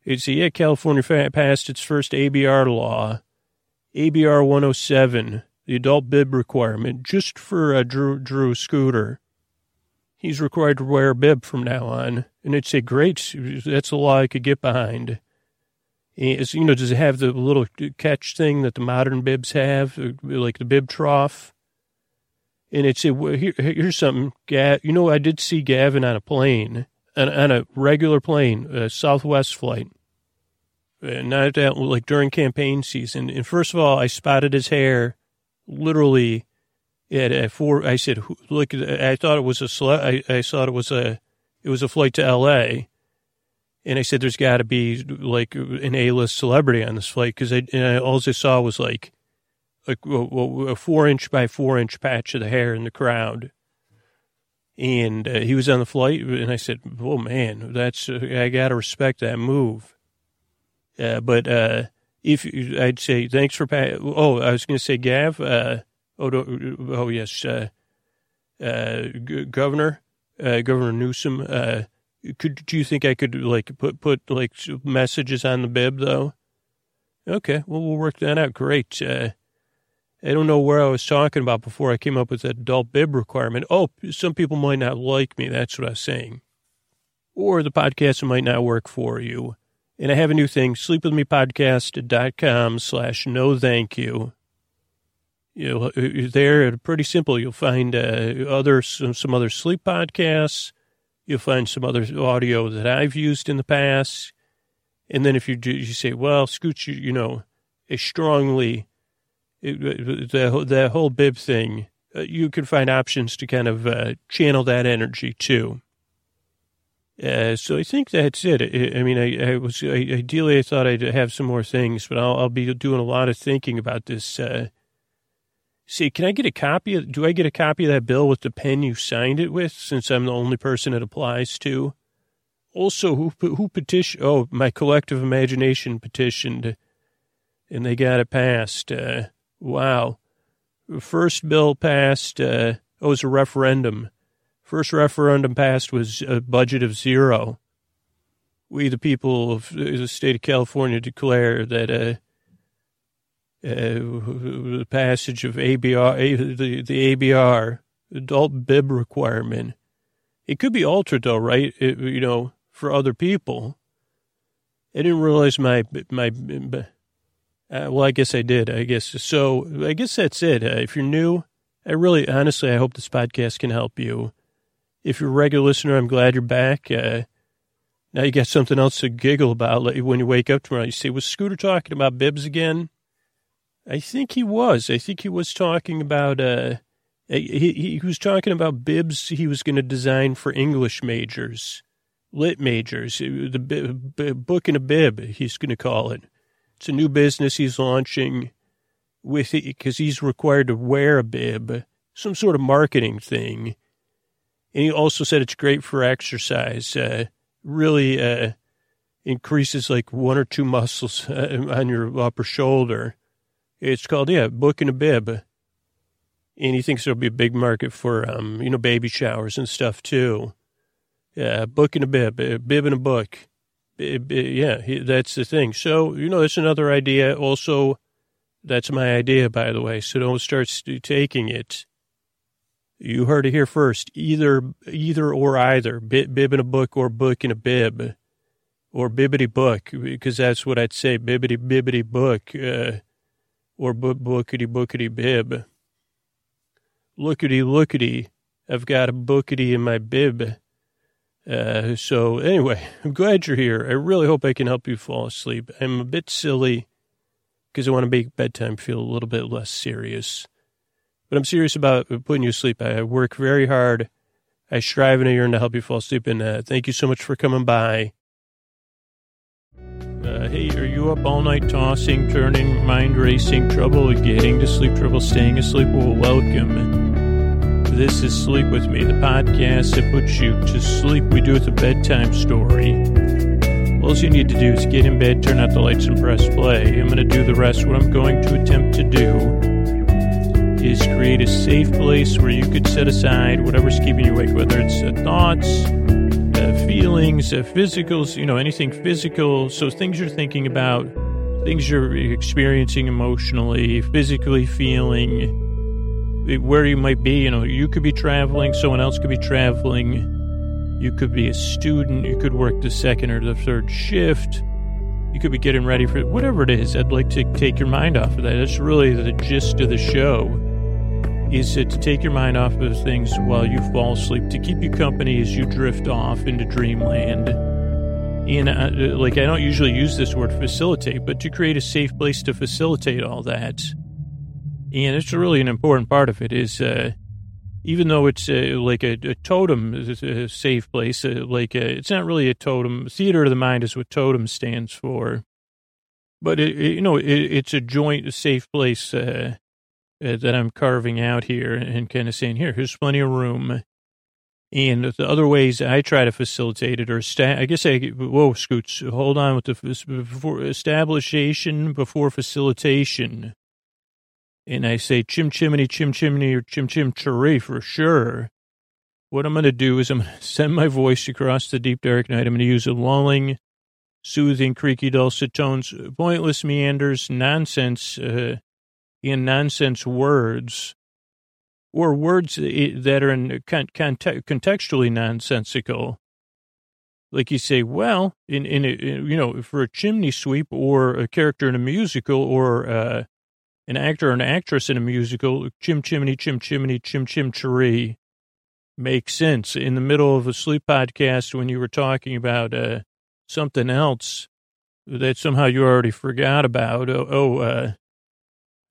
S1: It's yeah, California passed its first ABR law, ABR 107, the adult bib requirement, just for a Drew Drew scooter. He's required to wear a bib from now on, and it's a great. That's a law I could get behind. Is, you know, does it have the little catch thing that the modern bibs have, like the bib trough? And it's a, here, here's something. You know, I did see Gavin on a plane, on, on a regular plane, a Southwest flight. Not that, like during campaign season. And first of all, I spotted his hair literally at, at four. I said, look, I thought it was a, I, I thought it was a, it was a flight to LA. And I said, there's got to be like an A-list celebrity on this flight because I, I, all I saw was like a, a, four inch by four inch patch of the hair in the crowd. And uh, he was on the flight, and I said, "Oh man, that's I got to respect that move." Uh, but uh, if I'd say thanks for pa- oh, I was going to say Gav. Uh, oh, oh yes, uh, G- Governor Governor Newsom could do you think I could like put put like messages on the bib though? Okay, well we'll work that out. Great. Uh, I don't know where I was talking about before I came up with that adult bib requirement. Oh, some people might not like me. That's what I was saying. Or the podcast might not work for you. And I have a new thing, sleepwithmepodcast.com slash no thank you. You know, there, pretty simple. You'll find uh, other some, some other sleep podcasts You'll find some other audio that I've used in the past. And then if you do, you say, well, Scooch, you, you know, a strongly, it, the, the whole bib thing, uh, you can find options to kind of uh, channel that energy too. Uh, so I think that's it. I, I mean, I, I, was I, ideally I thought I'd have some more things, but I'll, I'll be doing a lot of thinking about this uh, See, can I get a copy? Of, do I get a copy of that bill with the pen you signed it with, since I'm the only person it applies to? Also, who who petitioned? Oh, my collective imagination petitioned, and they got it passed. Uh, wow, first bill passed. Uh, Oh, it was a referendum. First referendum passed was a budget of zero. We, the people of the state of California, declare that uh, uh, the passage of ABR, the, the ABR, adult bib requirement. It could be altered though, right? It, you know, for other people. I didn't realize my my. Uh, well, I guess I did. I guess so. I guess that's it. Uh, if you're new, I really, honestly, I hope this podcast can help you. If you're a regular listener, I'm glad you're back. Uh, now you got something else to giggle about when you wake up tomorrow. You say, "Was Scooter talking about bibs again?" I think he was. I think he was talking about. Uh, he, he was talking about bibs he was going to design for English majors, lit majors. The book in a bib, he's going to call it. It's a new business he's launching with because he's required to wear a bib, some sort of marketing thing. And he also said it's great for exercise. Uh, really uh, increases like one or two muscles uh, on your upper shoulder. It's called, yeah, Book and a Bib. And he thinks there'll be a big market for, um, you know, baby showers and stuff too. Yeah, book and a bib, a bib and a book. Yeah, that's the thing. So, you know, that's another idea. Also, that's my idea, by the way. So don't start taking it. You heard it here first. Either, either or either. Bib in a book or book in a bib. Or bibbity book, because that's what I'd say. Bibbity bibbity book. Uh, or book bookity bookity bib. Lookity lookity. I've got a bookity in my bib. Uh, so anyway, I'm glad you're here. I really hope I can help you fall asleep. I'm a bit silly because I want to make bedtime feel a little bit less serious. But I'm serious about putting you to sleep. I work very hard. I strive and I yearn to help you fall asleep. And uh, thank you so much for coming by. Uh, hey, are you up all night tossing, turning, mind racing, trouble getting to sleep, trouble staying asleep? Well, welcome. This is Sleep With Me, the podcast that puts you to sleep. We do it with a bedtime story. All you need to do is get in bed, turn out the lights, and press play. I'm going to do the rest. What I'm going to attempt to do is create a safe place where you could set aside whatever's keeping you awake, whether it's uh, thoughts, uh, feelings, uh, physicals, you know, anything physical. So things you're thinking about, things you're experiencing emotionally, physically feeling, where you might be. You know, you could be traveling, someone else could be traveling you could be a student. You could work the second or the third shift. You could be getting ready for whatever it is. I'd like to take your mind off of that. That's really the gist of the show is to take your mind off of things while you fall asleep, to keep you company as you drift off into dreamland. And uh, like, I don't usually use this word facilitate, but to create a safe place to facilitate all that. And it's really an important part of it is, uh, even though it's uh, like a, a totem, a safe place, uh, like a, uh, it's not really a totem. Theater of the mind is what totem stands for, but it, it, you know, it, it's a joint safe place uh, uh, that I'm carving out here and kind of saying, here, here's plenty of room. And the other ways I try to facilitate it or sta- I guess I, whoa, Scoots, hold on with the before establishation before facilitation and I say chim chimney, chim chimney, or chim chim cheree for sure, what I'm going to do is I'm going to send my voice across the deep dark night. I'm going to use a lulling, soothing, creaky, dulcet tones, pointless meanders, nonsense, uh, in nonsense words, or words that are in con- contextually nonsensical. Like you say, well, in, in, a, you know, for a chimney sweep or a character in a musical or uh, an actor or an actress in a musical, chim chimney, chim chimney, chim chim cheree, makes sense. In the middle of a sleep podcast, when you were talking about uh, something else that somehow you already forgot about, oh, oh uh,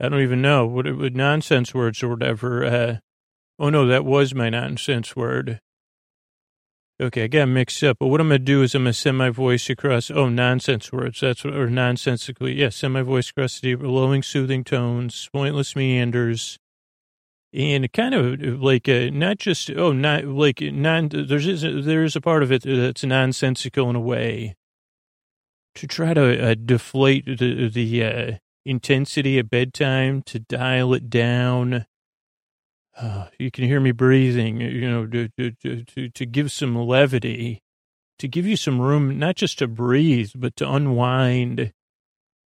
S1: I don't even know what it nonsense words or whatever. Uh, oh no, that was my nonsense word. Okay, I got mixed up. But what I'm to do is I'm to send my voice across, oh, nonsense words. That's what, or nonsensically. Yeah, send my voice across the lulling, soothing tones, pointless meanders. And kind of like, a, not just, oh, not like, non, there's, there is a part of it that's nonsensical in a way to try to uh, deflate the, the uh, intensity at bedtime, to dial it down uh, you can hear me breathing, you know, to, to, to, to give some levity, to give you some room, not just to breathe, but to unwind,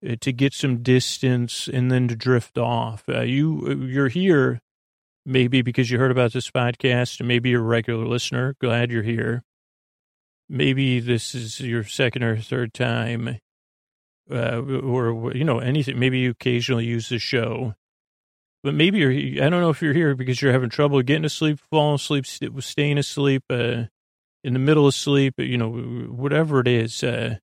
S1: uh, to get some distance and then to drift off. Uh, you, you're here maybe because you heard about this podcast, maybe you're a regular listener. Glad you're here. Maybe this is your second or third time, uh, or, you know, anything. Maybe you occasionally use the show but maybe you're, I don't know if you're here because you're having trouble getting to sleep, falling asleep, staying asleep, uh, in the middle of sleep, you know, whatever it is, uh,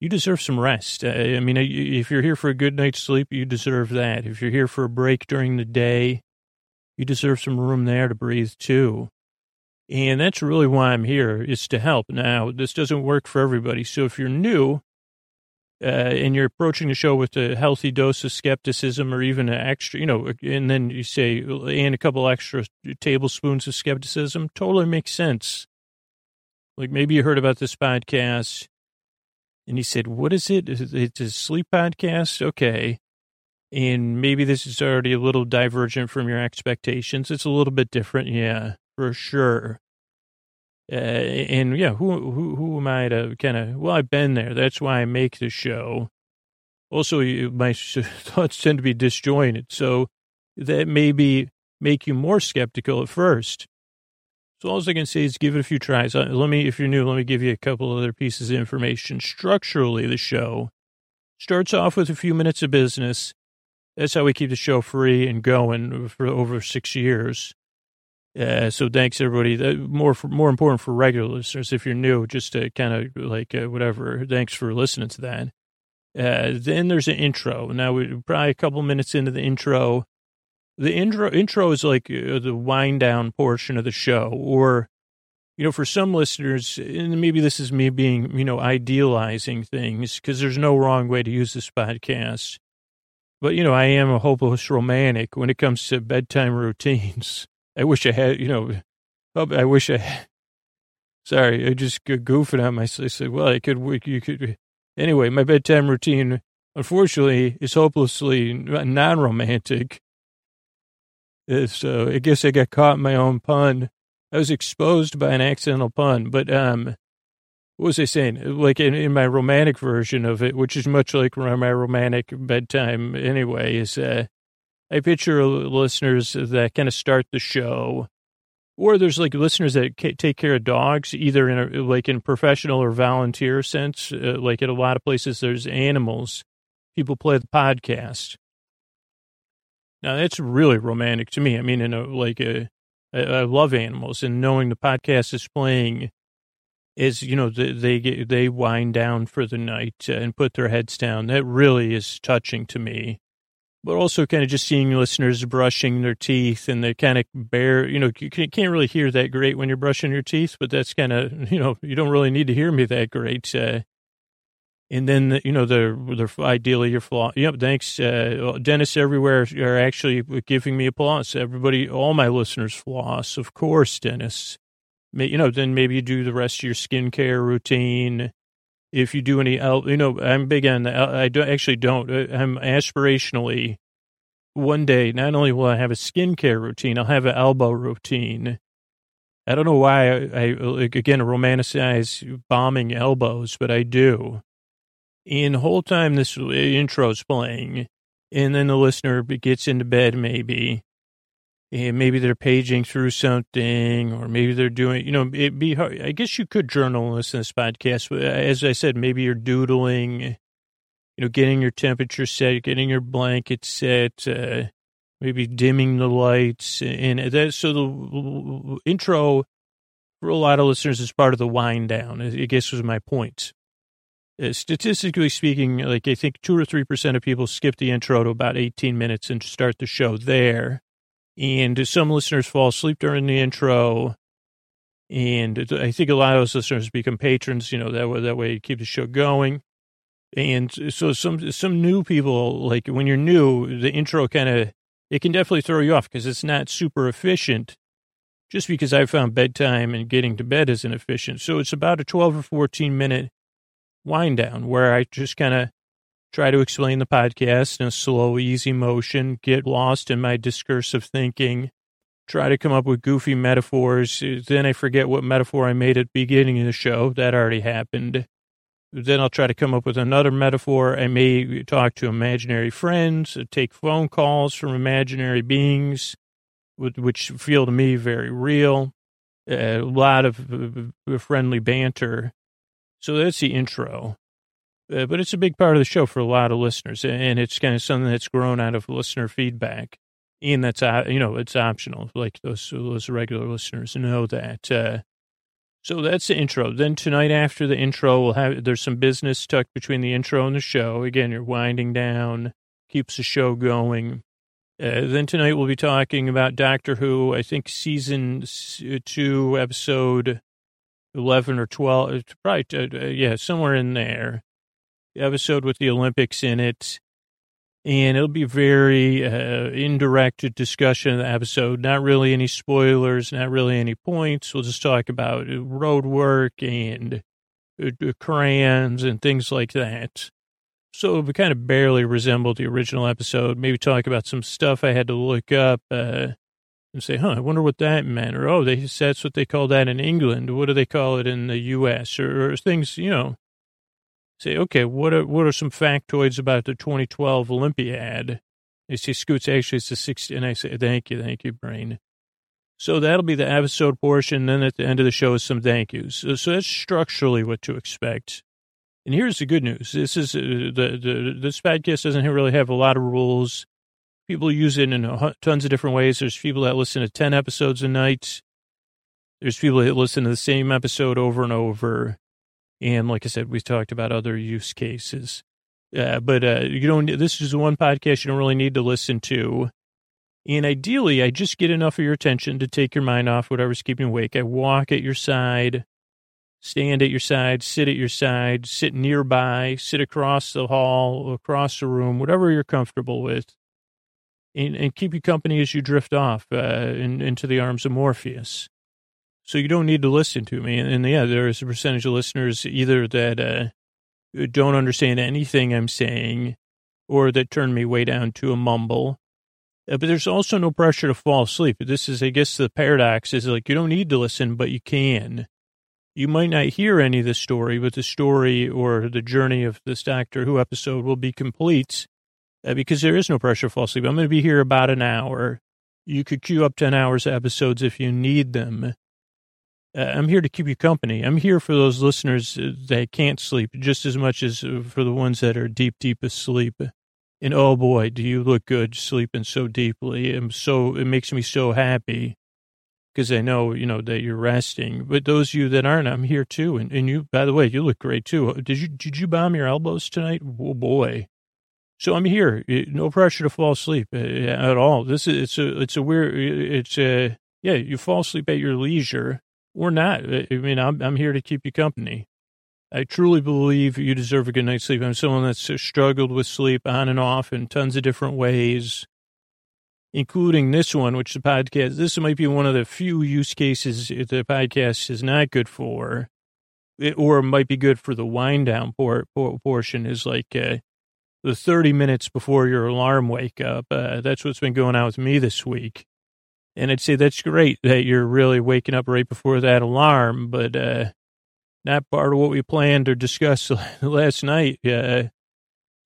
S1: you deserve some rest. Uh, I mean, if you're here for a good night's sleep, you deserve that. If you're here for a break during the day, you deserve some room there to breathe too. And that's really why I'm here is to help. Now, this doesn't work for everybody. So if you're new, uh, and you're approaching the show with a healthy dose of skepticism or even an extra, you know, and then you say, and a couple extra tablespoons of skepticism, totally makes sense. Like maybe you heard about this podcast and he said, what is it? It's a sleep podcast? Okay. And maybe this is already a little divergent from your expectations. It's a little bit different. Yeah, for sure. Uh, and yeah, who, who, who am I to kind of, well, I've been there. That's why I make the show. Also, my thoughts tend to be disjointed. So that maybe make you more skeptical at first. So all I can say is give it a few tries. Uh, let me, if you're new, let me give you a couple other pieces of information. Structurally, the show starts off with a few minutes of business. That's how we keep the show free and going for over six years. Uh, so thanks everybody. more for, more important for regular listeners, if you're new, just to kind of like uh, whatever. Thanks for listening to that. Uh, then there's an intro. Now we're probably a couple minutes into the intro. The intro intro is like uh, the wind down portion of the show, or you know, for some listeners, and maybe this is me being you know idealizing things because there's no wrong way to use this podcast. But you know, I am a hopeless romantic when it comes to bedtime routines. I wish I had, you know, I wish I, sorry, I just goofing on myself. I said, well, I could, you could, anyway, my bedtime routine, unfortunately, is hopelessly non-romantic. So I guess I got caught in my own pun. I was exposed by an accidental pun, but, um, what was I saying? Like in, in my romantic version of it, which is much like my romantic bedtime anyway, is, uh, I picture listeners that kind of start the show, or there's like listeners that take care of dogs, either in a, like in professional or volunteer sense. Uh, like at a lot of places, there's animals. People play the podcast. Now that's really romantic to me. I mean, in a like a, I love animals, and knowing the podcast is playing is you know they they, get, they wind down for the night and put their heads down. That really is touching to me but also kind of just seeing listeners brushing their teeth and they kind of bare, you know, you can't really hear that great when you're brushing your teeth, but that's kind of, you know, you don't really need to hear me that great. Uh, and then, you know, they're, they're ideally your flaw. Yep. Thanks. Uh, everywhere are actually giving me applause. Everybody, all my listeners floss. Of course, dentists. You know, then maybe you do the rest of your skincare routine if you do any, you know, I'm big on I do, actually don't, uh, I'm aspirationally, one day, not only will I have a skincare routine, I'll have an elbow routine. I don't know why I, I again, romanticize balming elbows, but I do. And the whole time this intro's playing, and then the listener gets into bed maybe, and maybe they're paging through something, or maybe they're doing, you know, it'd be hard. I guess you could journal to this podcast. But as I said, maybe you're doodling, you know, getting your temperature set, getting your blanket set, uh, maybe dimming the lights. And that, so the intro for a lot of listeners is part of the wind down, I guess was my point. Uh, statistically speaking, like I think two or 3% of people skip the intro to about 18 minutes and start the show there and some listeners fall asleep during the intro. And I think a lot of those listeners become patrons, you know, that way, that way you keep the show going. And so some, some new people, like when you're new, the intro kind of, it can definitely throw you off because it's not super efficient just because I found bedtime and getting to bed is inefficient. So it's about a 12 or 14 minute wind down where I just kind of try to explain the podcast in a slow, easy motion, get lost in my discursive thinking, try to come up with goofy metaphors. Then I forget what metaphor I made at the beginning of the show. That already happened. Then I'll try to come up with another metaphor. I may talk to imaginary friends, take phone calls from imaginary beings, which feel to me very real. A lot of uh, friendly banter. So that's the intro. Uh, but it's a big part of the show for a lot of listeners, and it's kind of something that's grown out of listener feedback. And that's, uh, you know, it's optional. Like those, those regular listeners know that. Uh, so that's the intro. Then tonight after the intro, we'll have, there's some business tucked between the intro and the show. Again, you're winding down, keeps the show going. Uh, then tonight we'll be talking about Doctor Who, I think season two, episode 11 or 12, probably, uh, yeah, somewhere in there. Episode with the Olympics in it and it'll be very uh, indirect discussion of the episode. Not really any spoilers, not really any points. We'll just talk about road work and uh, crayons and things like that. So it kind of barely resembled the original episode. Maybe talk about some stuff I had to look up uh, and say, huh, I wonder what that meant. Or, oh, they, that's what they call that in England. What do they call it in the U.S.? Or, or things, you know, say, okay, what are, what are some factoids about the 2012 Olympiad? They say, Scoots, actually, it's the 60, and I say, thank you, thank you, brain. So that'll be the episode portion. Then at the end of the show is some thank yous. So, so that's structurally what to expect. And here's the good news. This is uh, the, the, this podcast doesn't really have a lot of rules. People use it in a, tons of different ways. There's people that listen to 10 episodes a night. There's people that listen to the same episode over and over. And like I said, we talked about other use cases. Uh, but uh, you don't. This is one podcast you don't really need to listen to. And ideally, I just get enough of your attention to take your mind off whatever's keeping you awake. I walk at your side, stand at your side, sit at your side, sit nearby, sit across the hall, across the room, whatever you're comfortable with, and, and keep you company as you drift off uh, in, into the arms of Morpheus. So you don't need to listen to me. And, and yeah, there's a percentage of listeners either that uh, don't understand anything I'm saying or that turn me way down to a mumble. Uh, but there's also no pressure to fall asleep. This is, I guess, the paradox is like you don't need to listen, but you can. You might not hear any of the story, but the story or the journey of this Doctor Who episode will be complete uh, because there is no pressure to fall asleep. I'm going to be here about an hour. You could queue up 10 hours of episodes if you need them. Uh, I'm here to keep you company. I'm here for those listeners uh, that can't sleep just as much as uh, for the ones that are deep, deep asleep. And oh boy, do you look good sleeping so deeply. I'm so, it makes me so happy because I know, you know, that you're resting. But those of you that aren't, I'm here too. And, and you, by the way, you look great too. Did you, did you balm your elbows tonight? Oh boy. So I'm here. No pressure to fall asleep at all. This is, it's a, it's a weird, it's a, yeah, you fall asleep at your leisure or not. I mean, I'm, I'm here to keep you company. I truly believe you deserve a good night's sleep. I'm someone that's struggled with sleep on and off in tons of different ways, including this one, which the podcast, this might be one of the few use cases the podcast is not good for, it, or might be good for the wind down por, por, portion is like uh, the 30 minutes before your alarm wake up. Uh, that's what's been going on with me this week. And I'd say that's great that you're really waking up right before that alarm, but uh, not part of what we planned or discussed last night. Uh,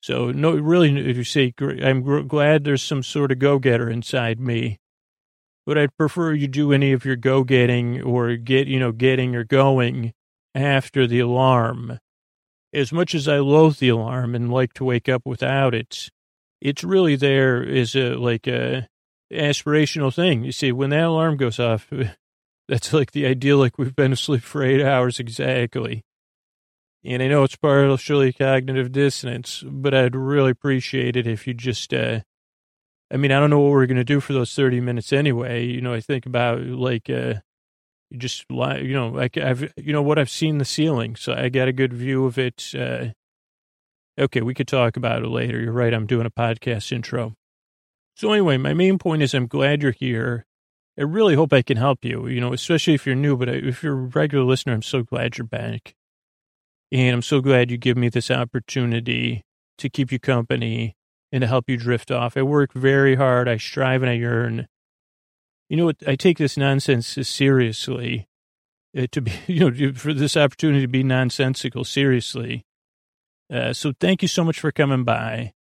S1: so no, really, if you say, I'm glad there's some sort of go-getter inside me, but I'd prefer you do any of your go-getting or get, you know, getting or going after the alarm. As much as I loathe the alarm and like to wake up without it, it's really there as a, like a, aspirational thing. You see, when that alarm goes off, that's like the ideal, like we've been asleep for eight hours exactly. And I know it's partially cognitive dissonance, but I'd really appreciate it if you just, uh, I mean, I don't know what we're going to do for those 30 minutes anyway. You know, I think about like, uh, just, you know, like I've, you know what, I've seen the ceiling, so I got a good view of it. Uh, okay, we could talk about it later. You're right. I'm doing a podcast intro. So anyway, my main point is I'm glad you're here. I really hope I can help you, you know, especially if you're new, but if you're a regular listener, I'm so glad you're back. And I'm so glad you give me this opportunity to keep you company and to help you drift off. I work very hard. I strive and I yearn you know what? I take this nonsense seriously. Uh, to be, you know, for this opportunity to be nonsensical seriously. Uh, so thank you so much for coming by.